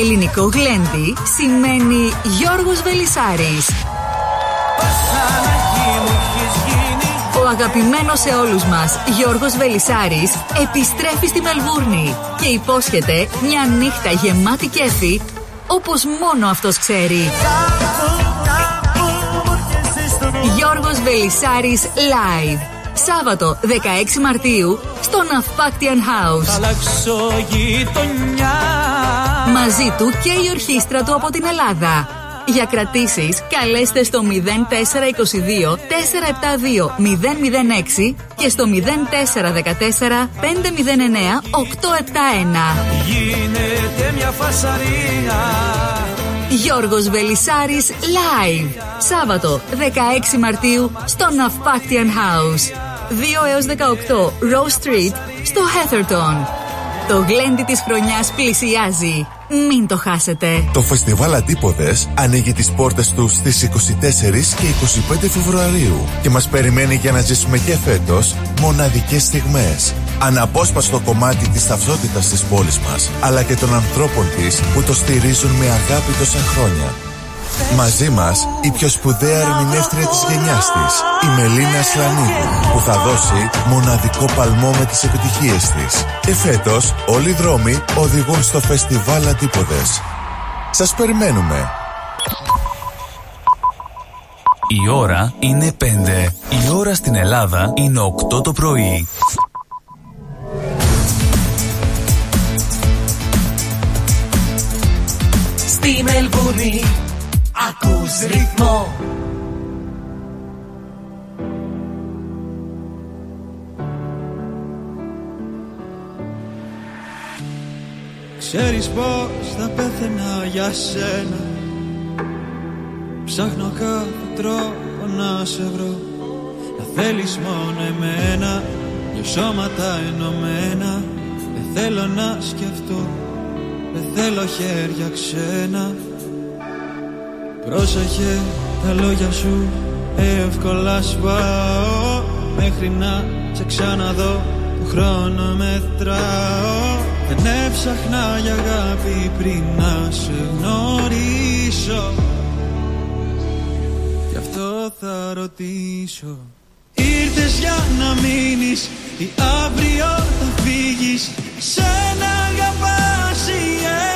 Ελληνικό γλέντι σημαίνει Γιώργος Βελισάρης. Ο αγαπημένος σε όλους μας Γιώργος Βελισάρης επιστρέφει στη Μελβούρνη και υπόσχεται μια νύχτα γεμάτη κέφι όπως μόνο αυτός ξέρει. Γιώργος Βελισάρης Live. Σάββατο 16 Μαρτίου στο Ναυπάκτιαν House. Μαζί του και η ορχήστρα του από την Ελλάδα. Για κρατήσεις καλέστε στο 0422 472 006 και στο 0414 509 871. Γίνεται μια φασαρία Γιώργος Βελισάρης Live. Σάββατο 16 Μαρτίου στο Ναυπάκτιαν House. 2 έως 18 Rose Street στο Heatherton. Το γλέντι της χρονιάς πλησιάζει. Μην το χάσετε. Το φεστιβάλ Αντίποδες ανοίγει τις πόρτες του στις 24 και 25 Φεβρουαρίου και μας περιμένει για να ζήσουμε και φέτος μοναδικές στιγμές. Αναπόσπαστο κομμάτι της ταυτότητας της πόλης μας, αλλά και των ανθρώπων της που το στηρίζουν με αγάπη τόσα χρόνια. Μαζί μας η πιο σπουδαία ερμηνεύτρια της γενιάς της, η Μελίνα Σλανίδου, που θα δώσει μοναδικό παλμό με τις επιτυχίες της. Και φέτος όλοι οι δρόμοι οδηγούν στο φεστιβάλ Αντίποδες. Σας περιμένουμε. Η ώρα είναι 5. Η ώρα στην Ελλάδα είναι 8 το πρωί. Στη Μελβούνι ακούς ρυθμό. Ξέρεις πως θα πέθαινα για σένα. Ψάχνω κάθε τρόπο να σε βρω. Να θέλεις μόνο εμένα Δυο σώματα ενωμένα. Δεν θέλω να σκεφτώ Δεν θέλω χέρια ξένα Πρόσεχε τα λόγια σου Εύκολα σπάω Μέχρι να σε ξαναδώ Το χρόνο μετράω. Δεν έψαχνα για αγάπη πριν να σε γνωρίσω. Γι' αυτό θα ρωτήσω Ήρθες για να μείνεις Ή αύριο θα φύγεις; Σένα αγαπάς ή εμάς Θα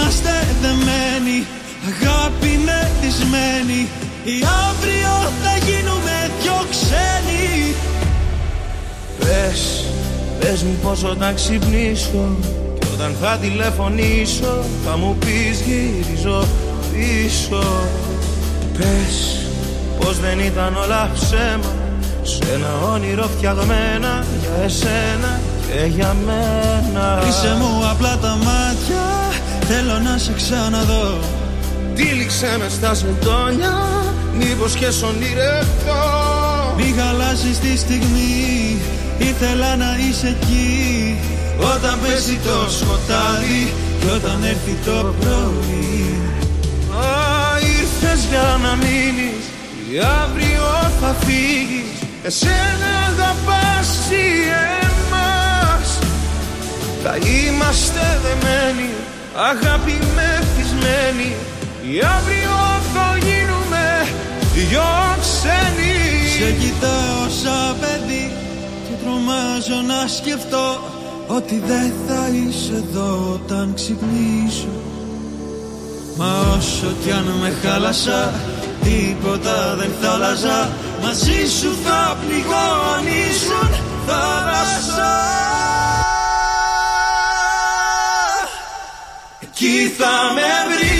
είμαστε δεμένοι Αγάπη μεθυσμένη Ή αύριο θα γίνουμε δυο ξένοι. Πες, πες μου πως όταν ξυπνήσω Και όταν θα τηλεφωνήσω Θα μου πεις γυρίζω πίσω. Πες πως δεν ήταν όλα ψέμα Σε ένα όνειρο φτιαγμένα Για εσένα και για μένα. Είσαι μου απλά τα μάτια Θέλω να σε ξαναδώ. Τύλιξε με στα σεντόνια Μήπως και σ' ονειρευτώ Μη χαλάσεις τη στιγμή Ήθελα να είσαι εκεί. Όταν πέσει το σκοτάδι Και όταν έρθει το πρωί. Α, ήρθες για να μείνεις Ή αύριο θα φύγεις. Εσένα αγαπάς ή εμάς. Θα είμαστε δεμένοι Αγάπη μεθυσμένοι Ή αύριο θα γίνουμε δυο ξένοι. Σε κοιτάω σαν παιδί Και τρομάζω να σκεφτώ Ότι δεν θα είσαι εδώ όταν ξυπνήσω. Μα όσο κι αν με χάλασα Τίποτα δεν θα άλλαζα Μαζί σου θα πληγώ αν ήσουν θάλασσα Εκεί θα με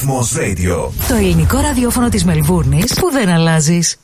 Ρυθμός Radio. Το ελληνικό ραδιόφωνο της Μελβούρνης που δεν αλλάζεις.